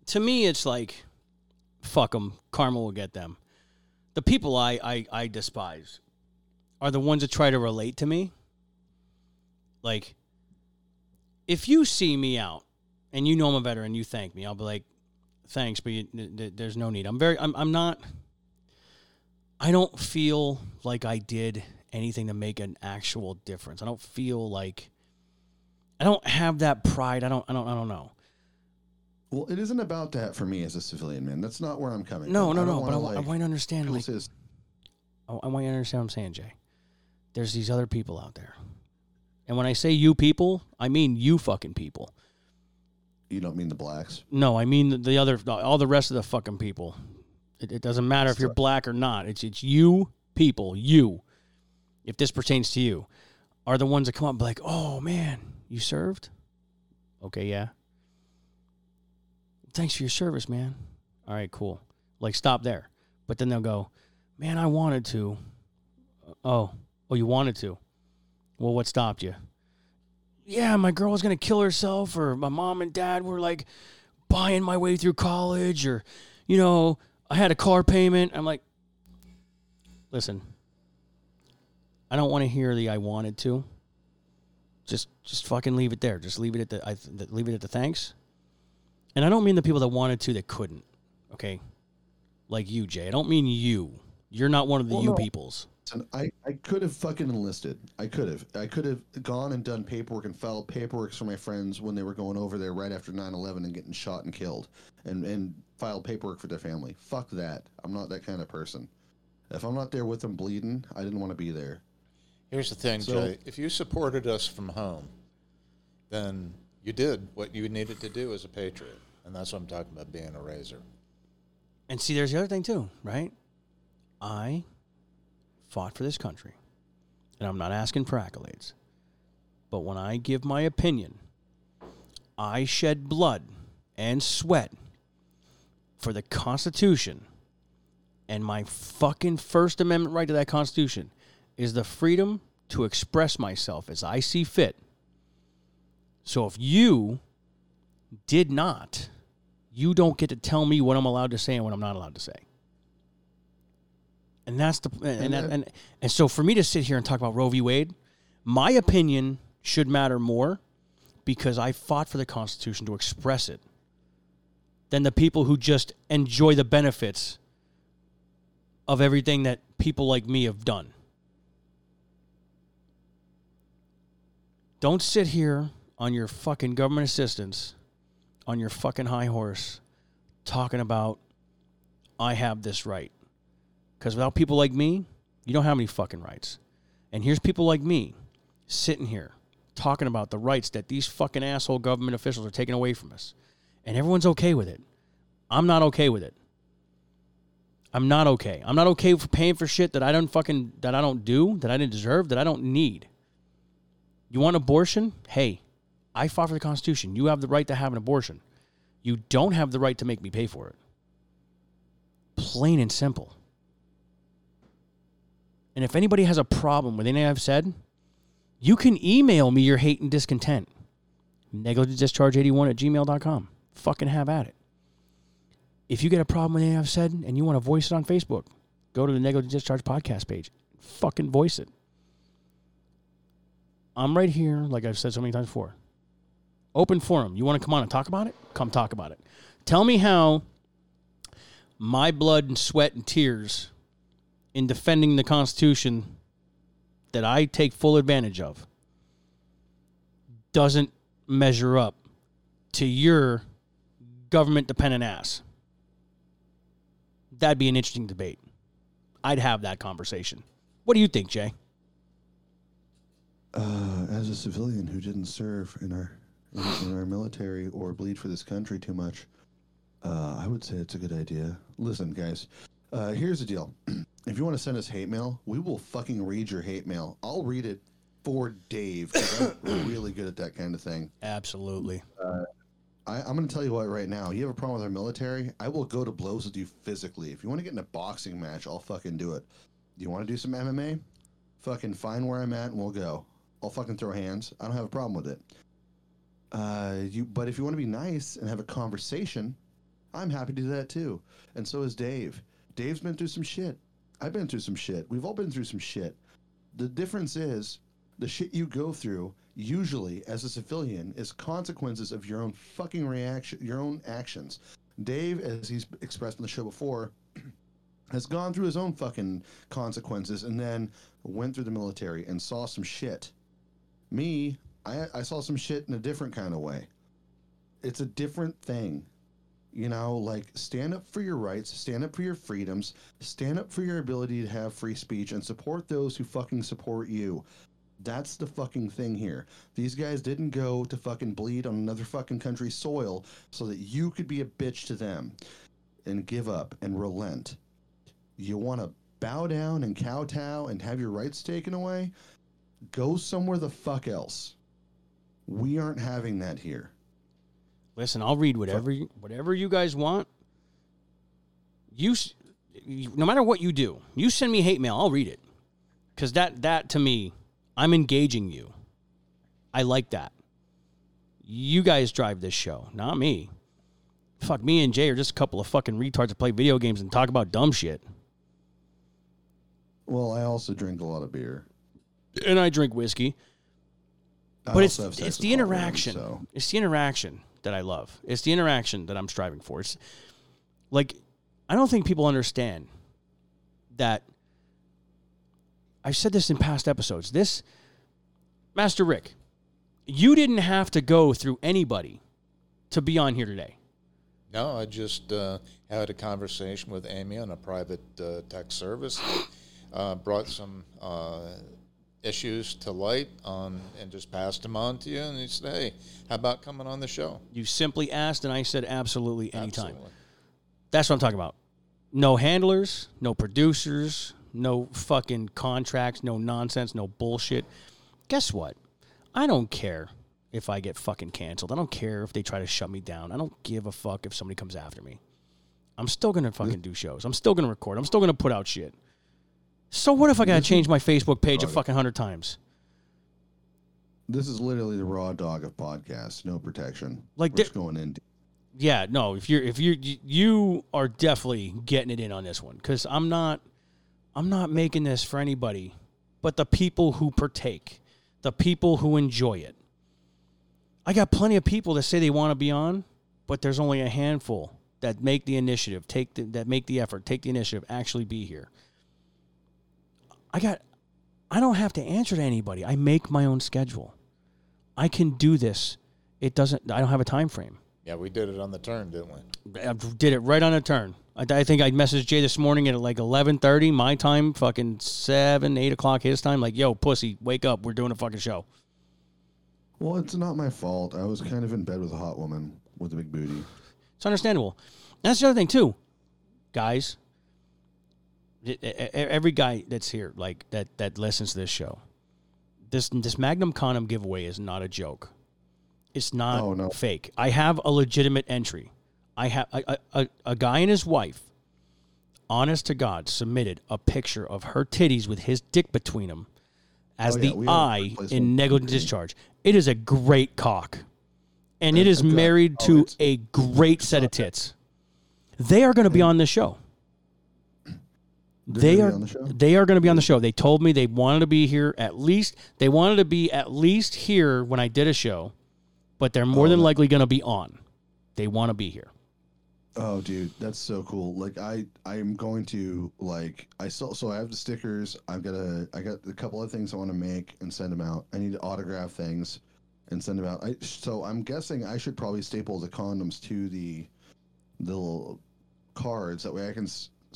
to me it's like fuck them karma will get them. The people I, I i despise are the ones that try to relate to me. Like if you see me out and you know i'm a veteran you thank me. I'll be like thanks but you, th- th- there's no need. I'm very I'm, I'm not i don't feel like i did anything to make an actual difference i don't feel like i don't have that pride i don't i don't i don't know Well, it isn't about that for me as a civilian, man. That's not where I'm coming no from. no no but I, wa- I want you to understand like say this- I, I want you to understand what I'm saying, Jay. There's these other people out there. And when I say you people, I mean you fucking people. you don't mean the blacks. No, I mean the, the other, all the rest of the fucking people. It, it doesn't matter if you're black or not. It's it's you people, you. If this pertains to you, are the ones that come up and be like, "Oh man, you served." Okay, yeah. Thanks for your service, man. All right, cool. Like stop there. But then they'll go, "Man, I wanted to." Uh, oh, oh, you wanted to. Well, what stopped you? yeah, my girl was gonna kill herself, or my mom and dad were like buying my way through college, or you know, I had a car payment. I'm like, listen, I don't want to hear the I wanted to. Just, just fucking leave it there. Just leave it at the, I, th- leave it at the thanks. And I don't mean the people that wanted to that couldn't. Okay, like you, Jay. I don't mean you. You're not one of the Well, you no. peoples. Listen, I, I could have fucking enlisted. I could have. I could have gone and done paperwork and filed paperwork for my friends when they were going over there right after 9-11 and getting shot and killed and, and filed paperwork for their family. Fuck that. I'm not that kind of person. If I'm not there with them bleeding, I didn't want to be there. Here's the thing, So- Jay. If you supported us from home, then you did what you needed to do as a patriot. And that's what I'm talking about being a razor. And see, there's the other thing too, right? I fought for this country, and I'm not asking for accolades. But when I give my opinion, I shed blood and sweat for the Constitution, and my fucking First Amendment right to that Constitution is the freedom to express myself as I see fit. So if you did not, you don't get to tell me what I'm allowed to say and what I'm not allowed to say. And that's the and and, uh, and and so for me to sit here and talk about Roe v. Wade, my opinion should matter more because I fought for the Constitution to express it than the people who just enjoy the benefits of everything that people like me have done. Don't sit here on your fucking government assistance on your fucking high horse talking about I have this right. Because without people like me, you don't have any fucking rights. And here's people like me sitting here talking about the rights that these fucking asshole government officials are taking away from us. And everyone's okay with it. I'm not okay with it. I'm not okay. I'm not okay for paying for shit that I don't fucking that I don't do, that I didn't deserve, that I don't need. You want abortion? Hey, I fought for the Constitution. You have the right to have an abortion. You don't have the right to make me pay for it. Plain and simple. And if anybody has a problem with anything I've said, you can email me your hate and discontent. Negligentdischarge81 at gmail.com. Fucking have at it. If you get a problem with anything I've said and you want to voice it on Facebook, go to the Negligent Discharge podcast page. Fucking voice it. I'm right here, like I've said so many times before. Open forum. You want to come on and talk about it? Come talk about it. Tell me how my blood and sweat and tears in defending the Constitution that I take full advantage of doesn't measure up to your government dependent ass. That'd be an interesting debate. I'd have that conversation. What do you think, Jay? Uh, as a civilian who didn't serve in our in, in our military or bleed for this country too much, uh, I would say it's a good idea. Listen, guys, uh, here's the deal. if you want to send us hate mail, we will fucking read your hate mail. I'll read it for Dave. 'cause I'm really good at that kind of thing. Absolutely. I, I'm going to tell you what right now. You have a problem with our military? I will go to blows with you physically. If you want to get in a boxing match, I'll fucking do it. You want to do some MMA? Fucking find where I'm at and we'll go. I'll fucking throw hands. I don't have a problem with it. Uh, you, but if you want to be nice and have a conversation, I'm happy to do that too. And so is Dave. Dave's been through some shit. I've been through some shit. We've all been through some shit. The difference is the shit you go through usually as a civilian is consequences of your own fucking reaction your own actions dave as he's expressed in the show before has gone through his own fucking consequences and then went through the military and saw some shit me i i saw some shit in a different kind of way it's a different thing you know like stand up for your rights stand up for your freedoms stand up for your ability to have free speech and support those who fucking support you that's the fucking thing here. These guys didn't go to fucking bleed on another fucking country's soil so that you could be a bitch to them and give up and relent. You want to bow down and kowtow and have your rights taken away? Go somewhere the fuck else. We aren't having that here. Listen, I'll read whatever you, whatever you guys want. You, no matter what you do, you send me hate mail, I'll read it. Cuz that that to me, I'm engaging you. I like that. You guys drive this show, not me. Fuck me and Jay are just a couple of fucking retards that play video games and talk about dumb shit. Well, I also drink a lot of beer. And I drink whiskey. I but it's also have sex it's the hot women, interaction. It's the interaction that I love. It's the interaction that I'm striving for. It's like I don't think people understand that. I've said this in past episodes. This Master Rick, you didn't have to go through anybody to be on here today. No, I just uh, had a conversation with Amy on a private uh, text service. Uh, brought some uh, issues to light on, and just passed them on to you. And he said, "Hey, how about coming on the show?" You simply asked, and I said absolutely anytime. Absolutely. That's what I'm talking about. No handlers, no producers, no fucking contracts, no nonsense, no bullshit. Guess what? I don't care if I get fucking canceled. I don't care if they try to shut me down. I don't give a fuck if somebody comes after me. I'm still gonna fucking do shows. I'm still gonna record. I'm still gonna put out shit. So what if I gotta change my Facebook page a fucking hundred times? This is literally the raw dog of podcasts. No protection. Like We're just going in. Yeah, no. If you're if you- you are definitely getting it in on this one because I'm not I'm not making this for anybody, but the people who partake, the people who enjoy it. I got plenty of people that say they want to be on, but there's only a handful that make the initiative, take the, that make the effort, take the initiative, actually be here. I got I don't have to answer to anybody. I make my own schedule. I can do this. It doesn't I don't have a time frame. Yeah, we did it on the turn, didn't we? I did it right on a turn. I, I think I messaged Jay this morning at like eleven thirty my time, fucking seven, eight o'clock his time. Like, yo, pussy, wake up, we're doing a fucking show. Well, it's not my fault. I was kind of in bed with a hot woman with a big booty. It's understandable. And that's the other thing too, guys. Every guy that's here, like that, that listens to this show, this this Magnum condom giveaway is not a joke. It's not no. fake. I have a legitimate entry. I have a, a, a, guy and his wife, honest to God, submitted a picture of her titties with his dick between them as Oh, yeah, the eye in negligent discharge. It is a great cock. And it is married oh, to a great set of tits. They are going to be on this show. They're They are the they are going to be on the show. They told me they wanted to be here at least. They wanted to be at least here when I did a show, but they're more Oh, than likely going to be on. They want to be here. Oh, dude, that's so cool. Like I, I am going to like I still so I have the stickers. I've got a I got a couple of things I want to make and send them out. I need to autograph things and send them out. I so I'm guessing I should probably staple the condoms to the the little cards that way I can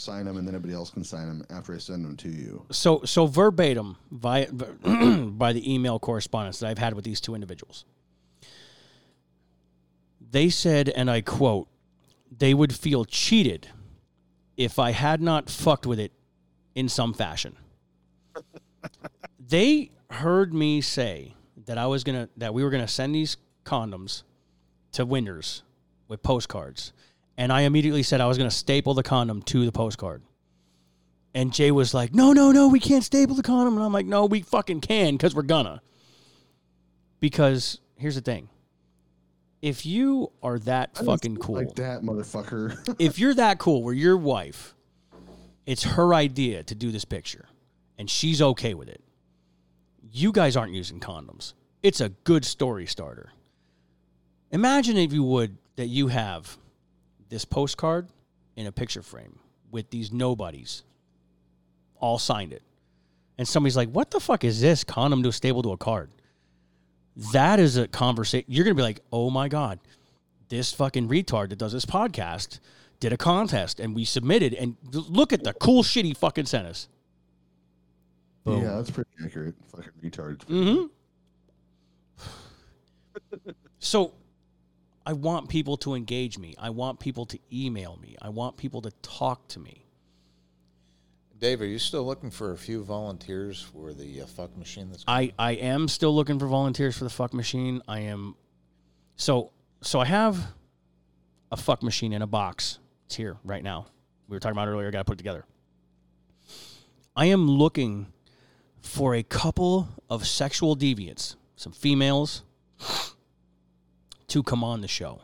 sign them and then everybody else can sign them after I send them to you. So so verbatim via by the email correspondence that I've had with these two individuals. They said, and I quote, they would feel cheated if I had not fucked with it in some fashion. they heard me say that I was gonna that we were gonna send these condoms to winners with postcards, and I immediately said I was gonna staple the condom to the postcard. And Jay was like, "No, no, no, we can't staple the condom," and I'm like, "No, we fucking can because we're gonna." Because here's the thing: if you are that I fucking cool, like that, motherfucker. if you're that cool where your wife it's her idea to do this picture and she's okay with it you guys aren't using condoms it's a good story starter imagine if you would that you have this postcard in a picture frame with these nobodies all signed it and somebody's like what the fuck is this condom to a stable to a card that is a conversation you're gonna be like oh my god this fucking retard that does this podcast did a contest and we submitted and look at the cool shit he fucking sent us. Boom. yeah, that's pretty accurate. Fucking retard. Mm-hmm. so I want people to engage me. I want people to email me. I want people to talk to me. Dave, are you still looking for a few volunteers for the uh, fuck machine? That's I, I am still looking for volunteers for the fuck machine. I am so so I have a fuck machine in a box. It's here right now. We were talking about earlier, I gotta put it together. I am looking for a couple of sexual deviants, some females, to come on the show.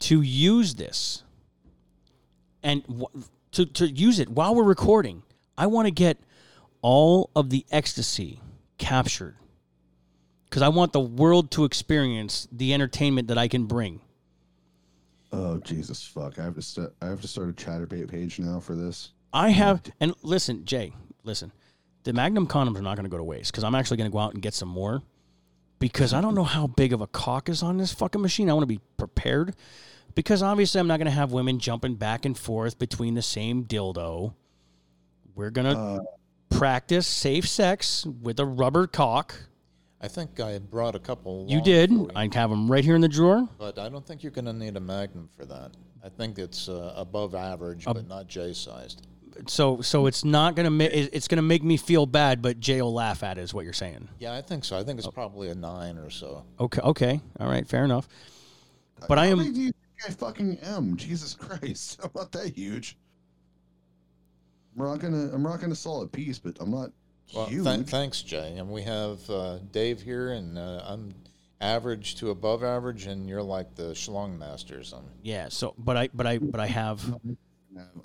To use this and w- to, to use it while we're recording. I want to get all of the ecstasy captured because I want the world to experience the entertainment that I can bring. Oh Jesus fuck! I have to st- I have to start a Chaturbate page now for this. I have, and listen, Jay, listen, the Magnum condoms are not going to go to waste because I'm actually going to go out and get some more because I don't know how big of a cock is on this fucking machine. I want to be prepared because obviously I'm not going to have women jumping back and forth between the same dildo. We're going to Uh, practice safe sex with a rubber cock. I think I brought a couple. You did. for you, I have them right here in the drawer. but I don't think you're going to need a Magnum for that. I think it's uh, above average, but not J sized. So, so it's not going to make it's going to make me feel bad, but Jay will laugh at it. Is what you're saying? Yeah, I think so. I think it's probably a nine or so. Okay, okay, all right, fair enough. But I how am- big do you think I fucking am? Jesus Christ! I'm not that huge. I'm rocking a I'm rocking a solid piece, but I'm not Well, huge. th- thanks, Jay. And we have uh, Dave here, and uh, I'm average to above average, and you're like the schlong masters. Um, Yeah. So, but I, but I, but I have,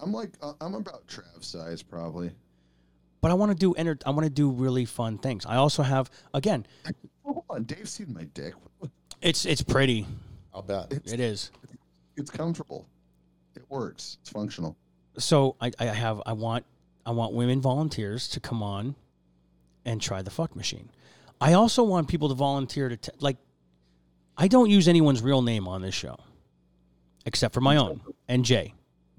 I'm like uh, I'm about Trav size probably. but I want to do enter. I want to do really fun things. I also have, again, Hold on, Dave's seen my dick. it's it's pretty. I'll bet. It's, It is. it's comfortable. It works. It's functional. So I, I have, I want, I want women volunteers to come on and try the fuck machine. I also want people to volunteer to t- like. I don't use anyone's real name on this show, except for my own and Jay.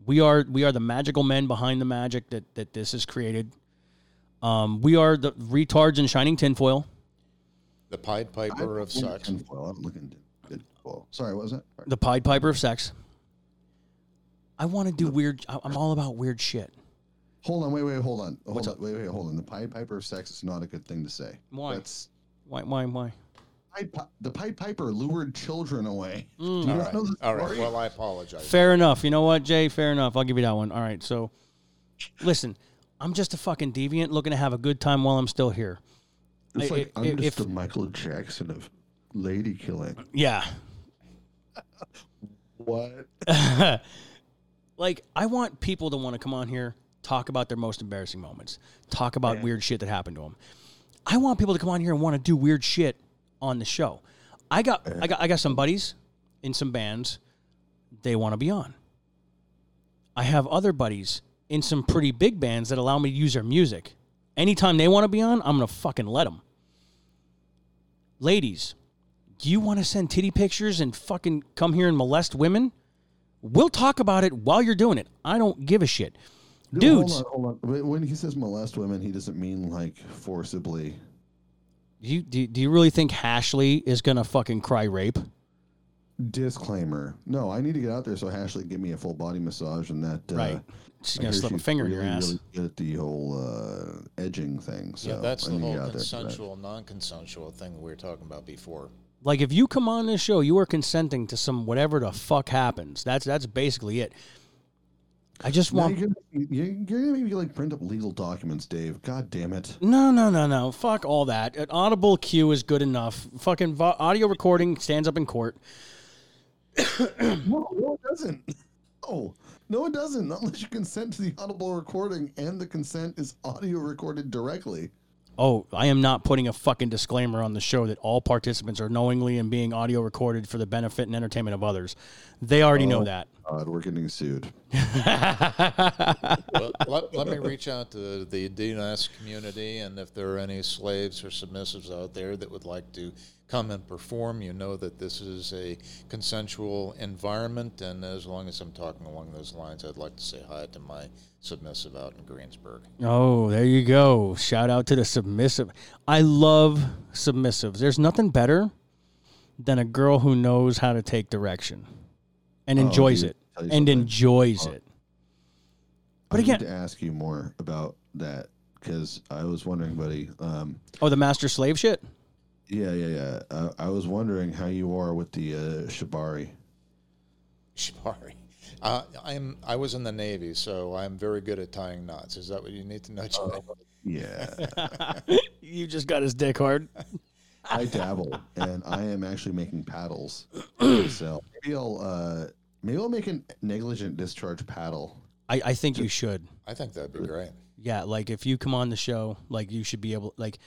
We are we are the magical men behind the magic that that this has created. Um, we are the retards in shining tinfoil. The Pied Piper of sex. Well, I'm looking good. Well, sorry, what was that? the Pied Piper of sex. I want to do weird. I- I'm all about weird shit. Hold on, wait, wait, hold on. Hold What's on, up? wait, wait, hold on. The Pied Piper of sex is not a good thing to say. Why? That's Why? Why? Why? Pied Pi- the Pied Piper lured children away. Mm. Do you All not right. know the All right. Well, I apologize. Fair enough. You know what, Jay? Fair enough. I'll give you that one. All right. So, listen, I'm just a fucking deviant looking to have a good time while I'm still here. It's I- like i- I'm if- just the Michael Jackson of lady killing. Yeah. What? like, I want people to want to come on here, talk about their most embarrassing moments, talk about weird shit that happened to them. I want people to come on here and want to do weird shit on the show. I got, I got, I got some buddies in some bands. They want to be on. I have other buddies in some pretty big bands that allow me to use their music. Anytime they want to be on, I'm gonna fucking let them. Ladies, do you want to send titty pictures and fucking come here and molest women? We'll talk about it while you're doing it. I don't give a shit. Dudes, Hold on, hold on. When he says molest women, he doesn't mean like forcibly. You do, do you really think Hashley is gonna fucking cry rape? Disclaimer: No, I need to get out there so Hashley can give me a full body massage and that. Uh, Right. She's gonna hear slip a she's finger in your ass. Really good at the whole uh, edging thing. So yeah, that's I the whole get out there for that. consensual, non-consensual thing we were talking about before. Like if you come on this show, you are consenting to some whatever the fuck happens. That's that's basically it. I just Now want you're, gonna, you're, gonna maybe like print up legal documents, Dave. God damn it! no, no, no, no. Fuck all that. An audible cue is good enough. Fucking vo- audio recording stands up in court. No, no, it doesn't. No, no, it doesn't. Not unless you consent to the audible recording, and the consent is audio recorded directly. Oh, I am not putting a fucking disclaimer on the show that all participants are knowingly and being audio recorded for the benefit and entertainment of others. They already know Oh. that. God, we're getting sued. well, let, let me reach out to the DNS community, and if there are any slaves or submissives out there that would like to come and perform, you know that this is a consensual environment, and as long as I'm talking along those lines, I'd like to say hi to my submissive out in Greensburg. Oh, there you go. Shout out to the submissive. I love submissives. There's nothing better than a girl who knows how to take direction and Oh, enjoys dude, it and something. enjoys it. But again, I again- need to ask you more about that because I was wondering, buddy. Um, Oh, the master slave shit? yeah, yeah, yeah. Uh, I was wondering how you are with the uh, shibari. Shibari. Uh, I'm. I was in the Navy, so I'm very good at tying knots. Is that what you need to know? Jay? Yeah, you just got his dick hard. I dabble, and I am actually making paddles. so maybe I'll uh, maybe I'll make a negligent discharge paddle. I, I think you should. I think that'd be great. Yeah, like if you come on the show, like you should be able, like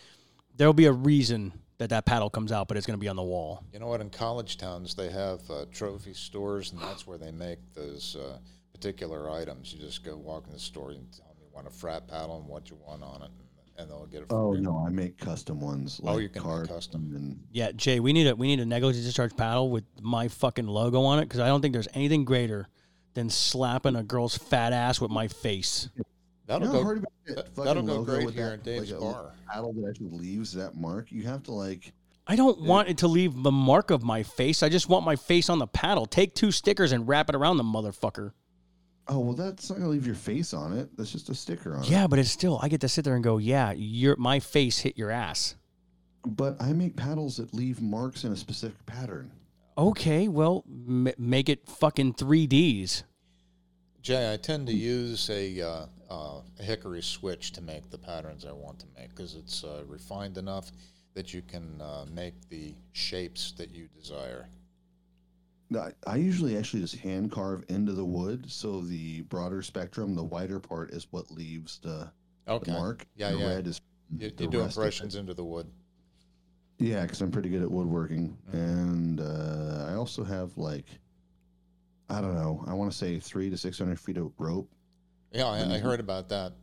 there'll be a reason that that paddle comes out, but it's going to be on the wall. You know what? In college towns, they have uh, trophy stores, and that's where they make those uh, particular items. You just go walk in the store and tell them you want a frat paddle and what you want on it, and, and they'll get it. for Oh you. no, I make custom ones. Oh, Like you can make carved custom. And Yeah, Jay, we need a we need a negligent discharge paddle with my fucking logo on it because I don't think there's anything greater than slapping a girl's fat ass with my face. That'll you know go. hard about that that- fucking that'll go great with here that, in Dave's like bar. Paddle that actually leaves that mark. You have to like. I don't want it to leave the mark of my face. I just want my face on the paddle. Take two stickers and wrap it around the motherfucker. Oh well, that's not gonna leave your face on it. That's just a sticker on it. Yeah, but it's still I get to sit there and go, yeah, your my face hit your ass. But I make paddles that leave marks in a specific pattern. Okay, well, m- make it fucking three Ds. Jay, I tend to use a, uh, uh, a hickory switch to make the patterns I want to make because it's uh, refined enough that you can uh, make the shapes that you desire. I, I usually actually just hand carve into the wood, so the broader spectrum, the wider part, is what leaves the, the mark. Yeah, the yeah. red is You, you do rest of it. impressions into the wood. Yeah, because I'm pretty good at woodworking, Mm-hmm. and uh, I also have like, I don't know, I want to say three to six hundred feet of rope. Yeah, I, I heard about that.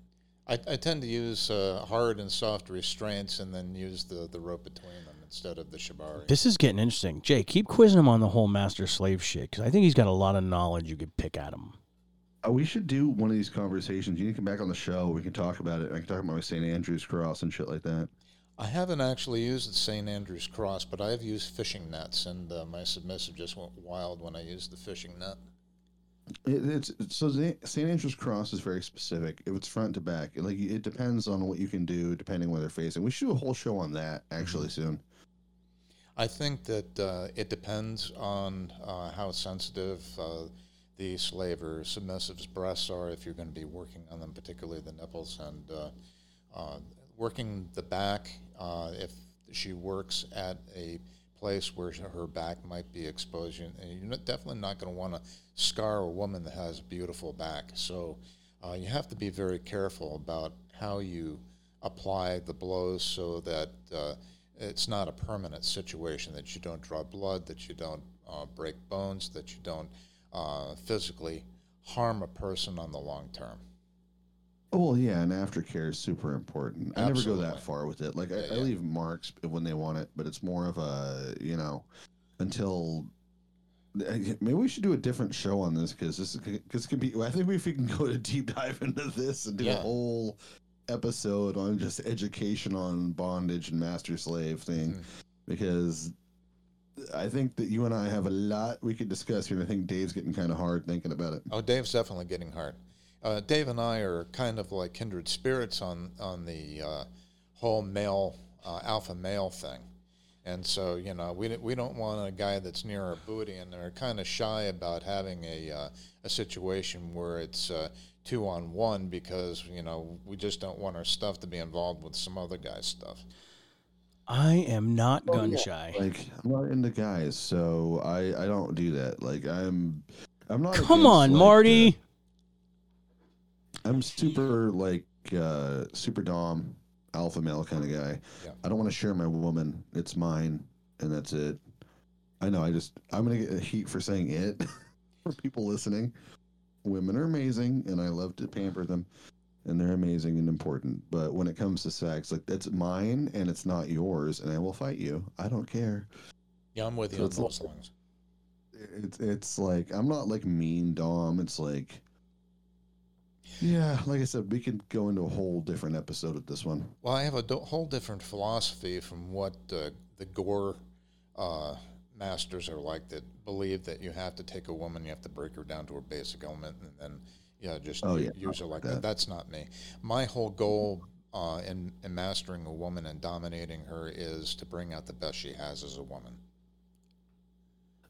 I, I tend to use uh, hard and soft restraints and then use the, the rope between them instead of the shibari. This is getting interesting. Jay, keep quizzing him on the whole master slave shit because I think he's got a lot of knowledge you could pick at him. Uh, we should do one of these conversations. You need to come back on the show. We can talk about it. I can talk about my St. Andrew's cross and shit like that. I haven't actually used the St. Andrew's cross, but I have used fishing nets, and uh, my submissive just went wild when I used the fishing net. It, it's it's- so St. Andrew's cross is very specific. If it's front to back, it, like it depends on what you can do depending on where they're facing. We should do a whole show on that actually soon. I think that uh, it depends on uh, how sensitive uh, the slave or submissive's breasts are if you're going to be working on them, particularly the nipples, and uh, uh, working the back. Uh, if she works at a place where her back might be exposed, and you're not- definitely not going to want to scar a woman that has a beautiful back. So you have to be very careful about how you apply the blows so that it's not a permanent situation, that you don't draw blood, that you don't uh, break bones, that you don't uh, physically harm a person on the long term. Oh well, yeah, and aftercare is super important. I never go that far with it. Like I, Yeah, I leave marks when they want it, but it's more of a you know until. Maybe we should do a different show on this because this because can be. I think if we can go to deep dive into this and do a whole episode on just education on bondage and master slave thing Mhm. because I think that you and I have a lot we could discuss here. I think Dave's getting kind of hard thinking about it. Oh, Dave's definitely getting hard. Uh, Dave and I are kind of like kindred spirits on on the uh, whole male uh, alpha male thing, and so you know we we don't want a guy that's near our booty, and they're kind of shy about having a uh, a situation where it's uh, two on one because you know we just don't want our stuff to be involved with some other guy's stuff. I am not gun shy. Like I'm not into guys, so I I don't do that. Like I'm I'm not. Come against, on, like, Marty. the- I'm super like uh super dom alpha male kind of guy. Yeah. I don't want to share my woman. It's mine, and that's it. I know. I just I'm gonna get a heat for saying it for people listening. Women are amazing, and I love to pamper them, and they're amazing and important. But when it comes to sex, like that's mine, and it's not yours, and I will fight you. I don't care. Yeah, I'm with you So on like-. It's it's like I'm not like mean dom. It's like. Yeah, like I said, we could go into a whole different episode of this one. Well, I have a do- whole different philosophy from what uh, the Gor uh, masters are like that believe that you have to take a woman, you have to break her down to her basic element, and then yeah, just Oh, yeah, use her like that. that. That's not me. My whole goal uh, in, in mastering a woman and dominating her is to bring out the best she has as a woman.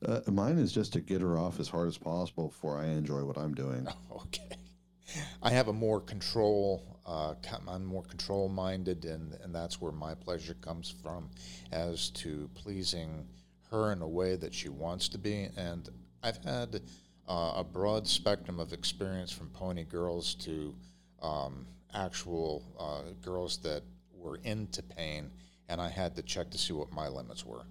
Uh, mine is just to get her off as hard as possible before I enjoy what I'm doing. Okay. I have a more control. Uh, I'm more control minded, and and that's where my pleasure comes from, as to pleasing her in a way that she wants to be. And I've had uh, a broad spectrum of experience from pony girls to um, actual uh, girls that were into pain, and I had to check to see what my limits were.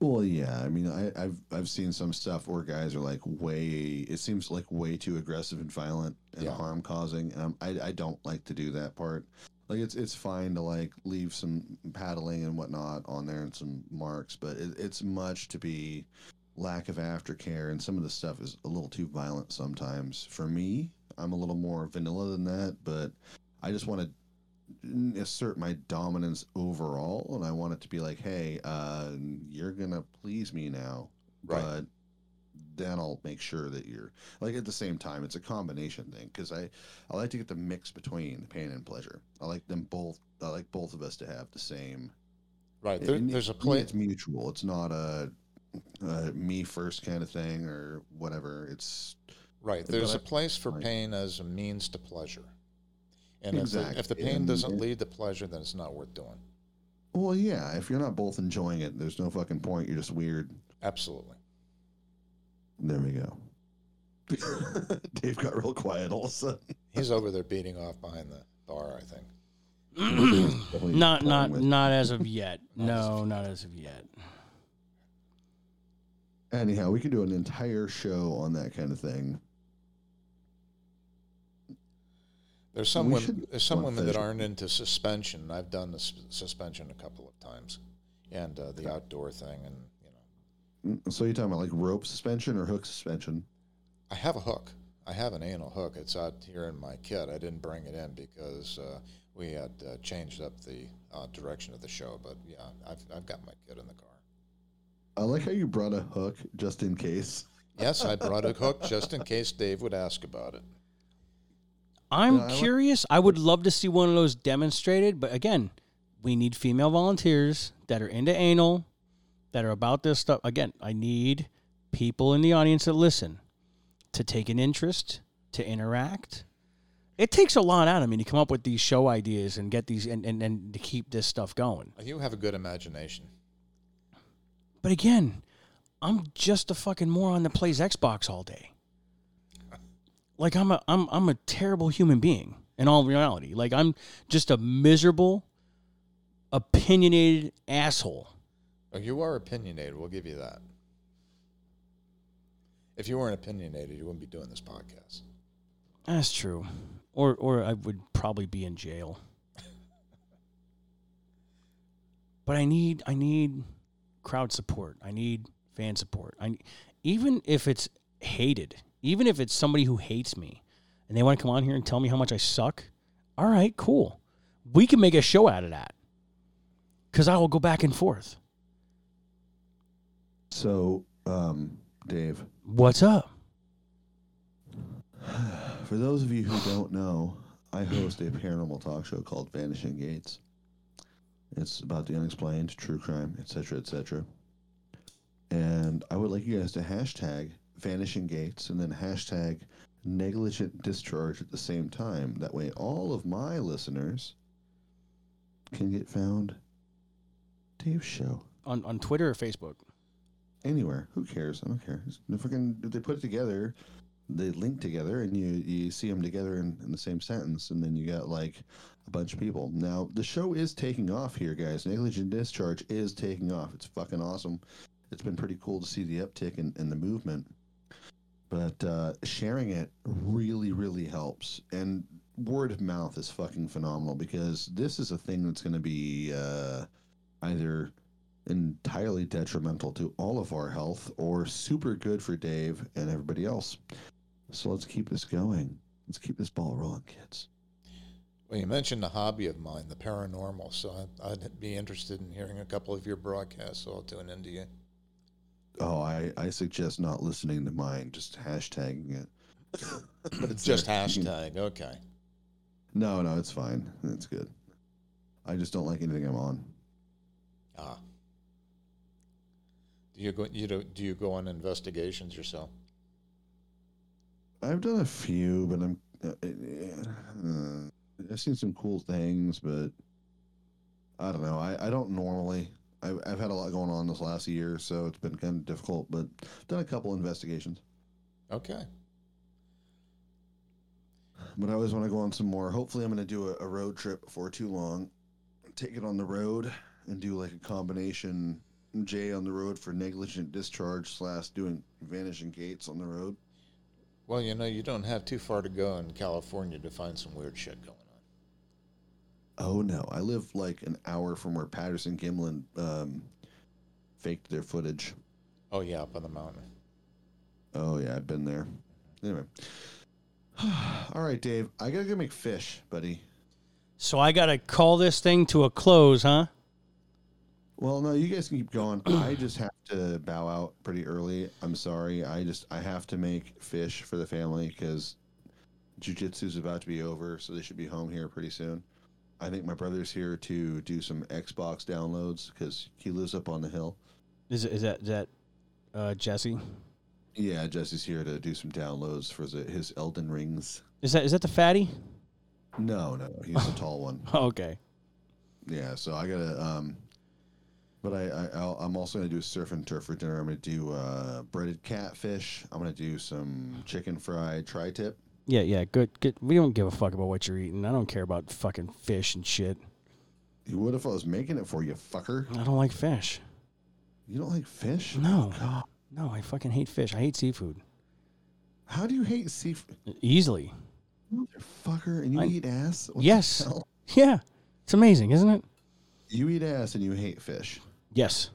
Well, yeah, I mean, I, I've I've seen some stuff where guys are like way. It seems like way too aggressive and violent and Yeah. harm causing, and I'm, I I don't like to do that part. Like it's it's fine to like leave some paddling and whatnot on there and some marks, but it, it's much to be lack of aftercare, and some of the stuff is a little too violent sometimes. For me, I'm a little more vanilla than that, but I just want to assert my dominance overall and i want it to be like hey uh you're gonna please me now Right. but then i'll make sure that you're like at the same time it's a combination thing because i i like to get the mix between the pain and pleasure i like them both i like both of us to have the same Right. There, and there's a for it's mutual it's not a, a me first kind of thing or whatever it's Right. There's I- a place for like- pain as a means to pleasure. And if, the, if the pain and- doesn't and- lead to pleasure, then it's not worth doing. well yeah if you're not both enjoying it there's no fucking point you're just weird Absolutely. There we go. Dave got real quiet all of a sudden. He's over there beating off behind the bar, I think. Not not with- not as of yet. Not as no, of not as of yet. Anyhow, we could do an entire show on that kind of thing. There's some We women, should there's some women that aren't into suspension. I've done the s- suspension a couple of times, and uh, the outdoor thing, and you know, So you're talking about like rope suspension or hook suspension? I have a hook. I have an anal hook. It's out here in my kit. I didn't bring it in because uh, we had uh, changed up the uh, direction of the show. But yeah, I've I've got my kit in the car. I like how you brought a hook just in case. Yes, I brought a hook just in case Dave would ask about it. I'm Yeah, I like- curious. I would love to see one of those demonstrated, but again, we need female volunteers that are into anal, that are about this stuff. Again, I need people in the audience that listen to take an interest, to interact. It takes a lot out of me to come up with these show ideas and get these and, and, and to keep this stuff going. You have a good imagination. But again, I'm just a fucking moron that plays Xbox all day. Like I'm a I'm I'm a terrible human being in all reality. Like I'm just a miserable, opinionated asshole. Oh, you are opinionated. We'll give you that. If you weren't opinionated, you wouldn't be doing this podcast. That's true. Or or I would probably be in jail. But I need I need crowd support. I need fan support. I even if it's hated, even if it's somebody who hates me and they want to come on here and tell me how much I suck. All right, cool. We can make a show out of that. Cuz I will go back and forth. So, um, Dave, What's up? for those of you who don't know, I host a paranormal talk show called Vanishing Gates. It's about the unexplained, true crime, etc., etc. And I would like you guys to hashtag Vanishing Gates and then hashtag negligent discharge at the same time. That way, all of my listeners can get found. Dave's show On on Twitter or Facebook? Anywhere. Who cares? I don't care. If can, if they put it together, they link together, and you you see them together in, in the same sentence, and then you got like a bunch of people. Now the show is taking off here, guys. Negligent discharge is taking off. It's fucking awesome. It's been pretty cool to see the uptick in, in the movement. But uh, sharing it really, really helps. And word of mouth is fucking phenomenal because this is a thing that's going to be uh, either entirely detrimental to all of our health or super good for Dave and everybody else. So let's keep this going. Let's keep this ball rolling, kids. Well, you mentioned a hobby of mine, the paranormal, so I'd, I'd be interested in hearing a couple of your broadcasts. So I'll tune into you. Oh, I, I suggest not listening to mine, just hashtagging it. But it's Just. Hashtag, okay. No, no, it's fine. It's good. I just don't like anything I'm on. Ah. Do you go? You do, do you go on investigations yourself? I've done a few, but I'm. Uh, uh, I've seen some cool things, but I don't know. I, I don't normally. I've, I've had a lot going on this last year, so it's been kind of difficult. But I've done a couple investigations. Okay. But I always want to go on some more. Hopefully, I'm going to do a, a road trip before too long. Take it on the road and do like a combination J on the road for negligent discharge slash doing vanishing gates on the road. Well, you know, you don't have too far to go in California to find some weird shit going on. Oh no, I live like an hour from where Patterson Gimlin um, faked their footage. Oh yeah, up on the mountain. Oh yeah, I've been there. Anyway, all right, Dave, I gotta go make fish, buddy. So I gotta call this thing to a close, huh? Well, no, you guys can keep going. I just have to bow out pretty early. I'm sorry. I just I have to make fish for the family because jujitsu's about to be over, so they should be home here pretty soon. I think my brother's here to do some Xbox downloads because he lives up on the hill. Is it, is that is that uh, Jesse? Yeah, Jesse's here to do some downloads for the, his Elden Rings. Is that is that the fatty? No, no, he's the tall one. okay. Yeah, so I gotta. Um, but I, I I'll, I'm also gonna do a surf and turf for dinner. I'm gonna do uh, breaded catfish. I'm gonna do some chicken fried tri-tip. Yeah, yeah, good, good. We don't give a fuck about what you're eating. I don't care about fucking fish and shit. You would if I was making it for you, fucker. I don't like fish. You don't like fish? No. God. No, I fucking hate fish. I hate seafood. How do you hate seafood, Easily. motherfucker? And you I- eat ass? What the Yes. hell? Yeah. It's amazing, isn't it? You eat ass and you hate fish. Yes.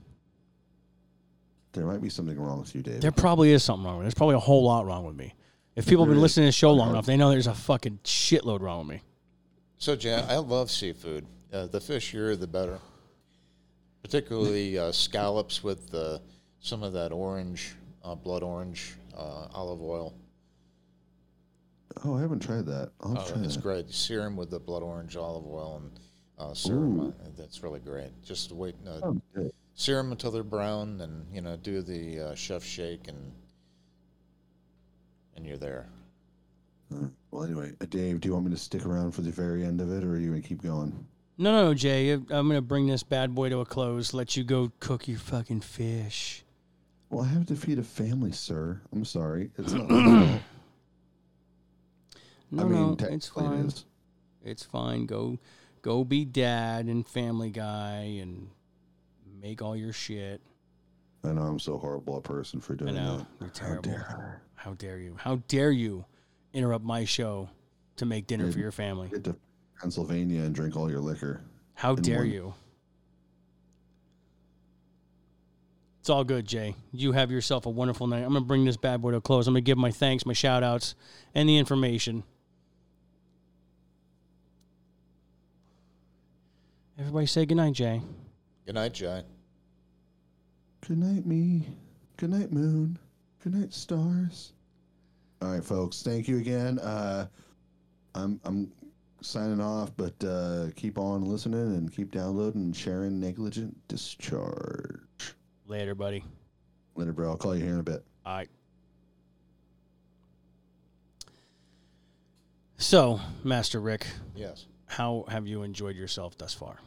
There might be something wrong with you, Dave. There probably is something wrong with me. There's probably a whole lot wrong with me. If people have been listening to the show long enough, they know there's a fucking shitload wrong with me. So, Jan, I love seafood. Uh, the fishier, the better. Particularly uh, scallops with uh, some of that orange, uh, blood orange uh, olive oil. oh, I haven't tried that. I'll Oh, try it's that. great. You sear 'em with the blood orange olive oil and uh, sear 'em. Ooh. Uh, That's really great. Just wait, uh, Oh, good. sear 'em until they're brown, and you know, do the uh, chef shake, and and you're there. Well, anyway, uh, Dave, do you want me to stick around for the very end of it, or are you going to keep going? No, no, no, Jay. I'm going to bring this bad boy to a close. Let you go cook your fucking fish. Well, I have to feed a family, sir. I'm sorry. It's not my fault. No, I mean, no, it's fine. it is. It's fine. Go, go be dad and Family Guy and make all your shit. I know I'm so horrible a person for I doing know that. How dare. How dare you? How dare you interrupt my show to make dinner for your family? Get to Pennsylvania and drink all your liquor. How dare one- you? It's all good, Jay. You have yourself a wonderful night. I'm going to bring this bad boy to a close. I'm going to give my thanks, my shout outs, and the information. Everybody say goodnight, Jay. Good night, Jay. Good night, me. Good night, moon. Good night, stars. All right, folks. Thank you again. Uh, I'm I'm signing off, but uh, keep on listening and keep downloading and sharing negligent discharge. Later, buddy. Later, bro. I'll call you here in a bit. All right. So, Master Rick, Yes. How have you enjoyed yourself thus far?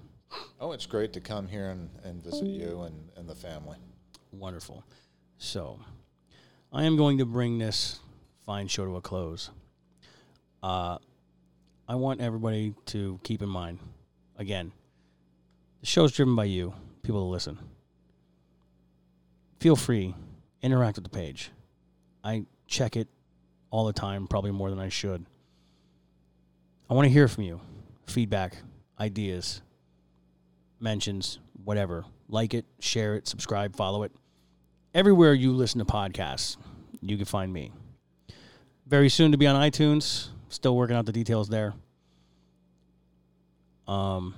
Oh, it's great to come here and, and visit you and, and the family. Wonderful. So, I am going to bring this fine show to a close. Uh, I want everybody to keep in mind, again, the show's driven by you, people to listen. Feel free, interact with the page. I check it all the time, probably more than I should. I want to hear from you feedback, ideas, mentions, whatever. Like it, share it, subscribe, follow it. Everywhere you listen to podcasts, you can find me. Very soon to be on iTunes. Still working out the details there. Um,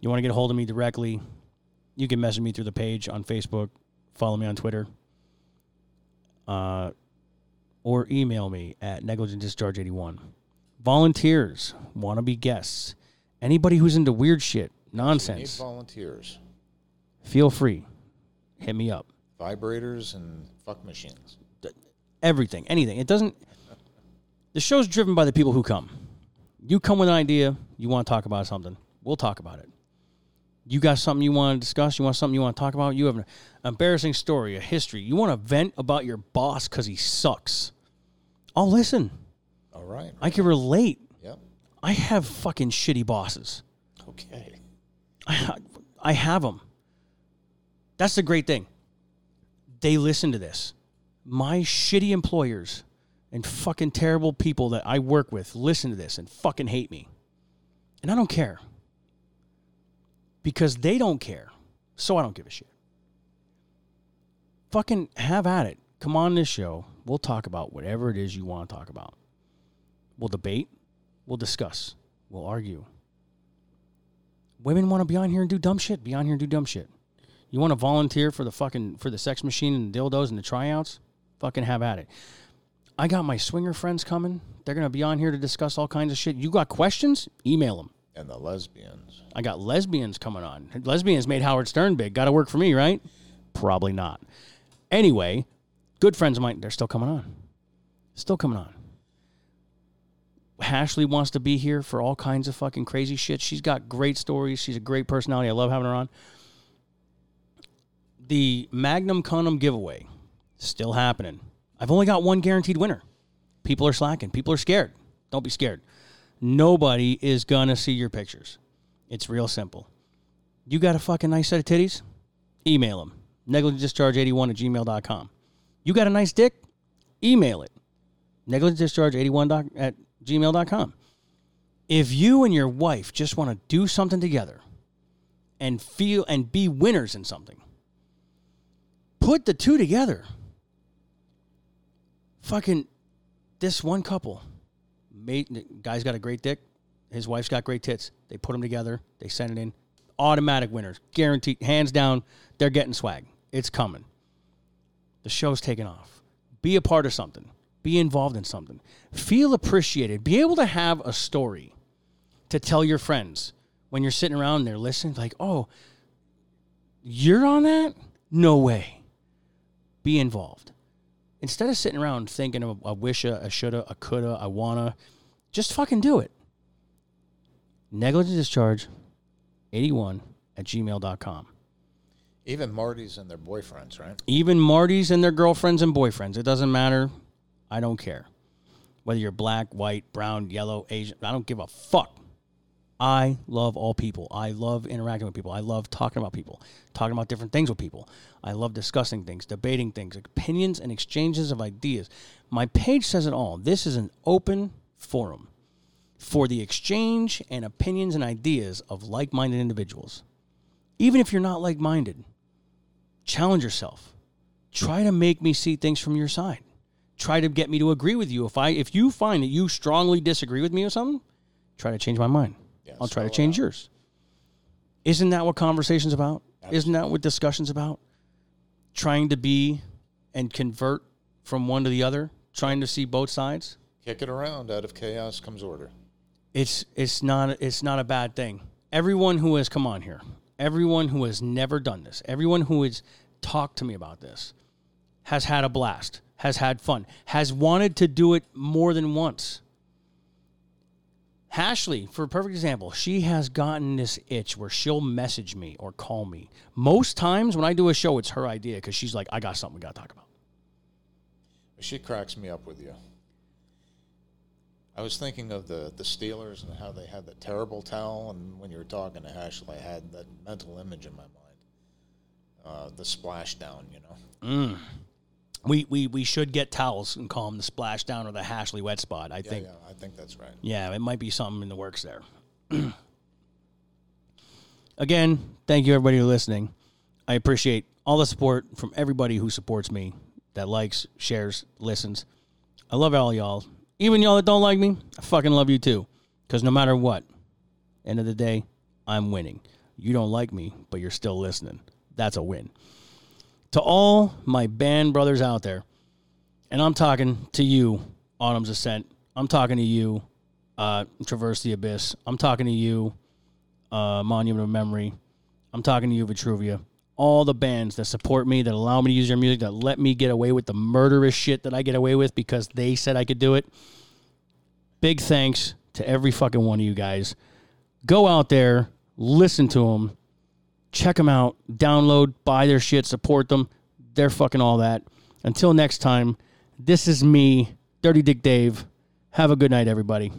you want to get a hold of me directly? You can message me through the page on Facebook. Follow me on Twitter. Uh, or email me at negligentdischarge81. Volunteers want to be guests. Anybody who's into weird shit, We need nonsense, volunteers, feel free. Hit me up. vibrators, and fuck machines. everything, anything. It doesn't. The show's driven by the people who come. You come with an idea, you want to talk about something, we'll talk about it. You got something you want to discuss, you want something you want to talk about, you have an embarrassing story, a history, you want to vent about your boss because he sucks. I'll listen. All right. I can relate. Yep. I have fucking shitty bosses. Okay. I, I have them. That's the great thing. They listen to this. My shitty employers and fucking terrible people that I work with listen to this and fucking hate me. And I don't care. Because they don't care. So I don't give a shit. Fucking have at it. Come on this show. We'll talk about whatever it is you want to talk about. We'll debate. We'll discuss. We'll argue. Women want to be on here and do dumb shit. Be on here and do dumb shit. You want to volunteer for the fucking for the sex machine and the dildos and the tryouts? Fucking have at it. I got my swinger friends coming. They're gonna be on here to discuss all kinds of shit. You got questions? Email them. And the lesbians. I got lesbians coming on. Lesbians made Howard Stern big. Got to work for me, right? Probably not. Anyway, good friends of mine, they're still coming on. Still coming on. Ashley wants to be here for all kinds of fucking crazy shit. She's got great stories. She's a great personality. I love having her on. The Magnum Condom giveaway still happening. I've only got one guaranteed winner. People are slacking. People are scared. Don't be scared. Nobody is gonna see your pictures. It's real simple. You got a fucking nice set of titties? Email them. Negligentdischarge81 at gmail.com. You got a nice dick? Email it. Negligentdischarge81 doc- at gmail.com. If you and your wife just want to do something together and feel and be winners in something, put the two together. Fucking this one couple made the guy's got a great dick, his wife's got great tits. They put them together, they send it in. Automatic winners, guaranteed, hands down. They're getting swag. It's coming. The show's taking off. Be a part of something. Be involved in something. Feel appreciated. Be able to have a story to tell your friends when you're sitting around and they're listening. Like, oh, you're on that? No way. Be involved. Instead of sitting around thinking of a wisha, a shoulda, a coulda, I wanna, just fucking do it. Negligent discharge 81 at gmail.com. Even Marty's and their boyfriends, right? Even Marty's and their girlfriends and boyfriends. It doesn't matter. I don't care. Whether you're black, white, brown, yellow, Asian, I don't give a fuck. I love all people. I love interacting with people. I love talking about people, talking about different things with people. I love discussing things, debating things, opinions, and exchanges of ideas. My page says it all. This is an open forum for the exchange and opinions and ideas of like minded individuals. Even if you're not like minded, challenge yourself. Try to make me see things from your side. Try to get me to agree with you. If I if you find that you strongly disagree with me or something, try to change my mind. Yeah, I'll try to change out. yours. Isn't that what conversation's about? Isn't that what discussion's about? trying to be and convert from one to the other, trying to see both sides. Kick it around. Out of chaos comes order. It's it's not it's not a bad thing. Everyone who has come on here, everyone who has never done this, everyone who has talked to me about this, has had a blast, has had fun, has wanted to do it more than once. Hashley, for a perfect example, she has gotten this itch where she'll message me or call me. Most times when I do a show, it's her idea because she's like, I got something we got to talk about. She cracks me up with you. I was thinking of the, the Steelers and how they had the terrible towel, and when you were talking to Ashley, I had that mental image in my mind. Uh, the splashdown, you know. We, we, we should get towels and call them the splashdown or the Hashley wet spot. I Yeah, think yeah, I think that's right. Yeah, it might be something in the works there. Again, thank you everybody for listening. I appreciate all the support from everybody who supports me, that likes, shares, listens. I love all y'all. Even y'all that don't like me, I fucking love you too. Because no matter what, end of the day, I'm winning. You don't like me, but you're still listening. That's a win. To all my band brothers out there, and I'm talking to you, Autumn's Ascent. I'm talking to you, uh, Traverse the Abyss. I'm talking to you, uh, Monument of Memory. I'm talking to you, Vitruvia. All the bands that support me, that allow me to use their music, that let me get away with the murderous shit that I get away with because they said I could do it. Big thanks to every fucking one of you guys. Go out there, listen to them, check them out, download, buy their shit, support them. They're fucking all that. Until next time, this is me, Dirty Dick Dave. Have a good night, everybody.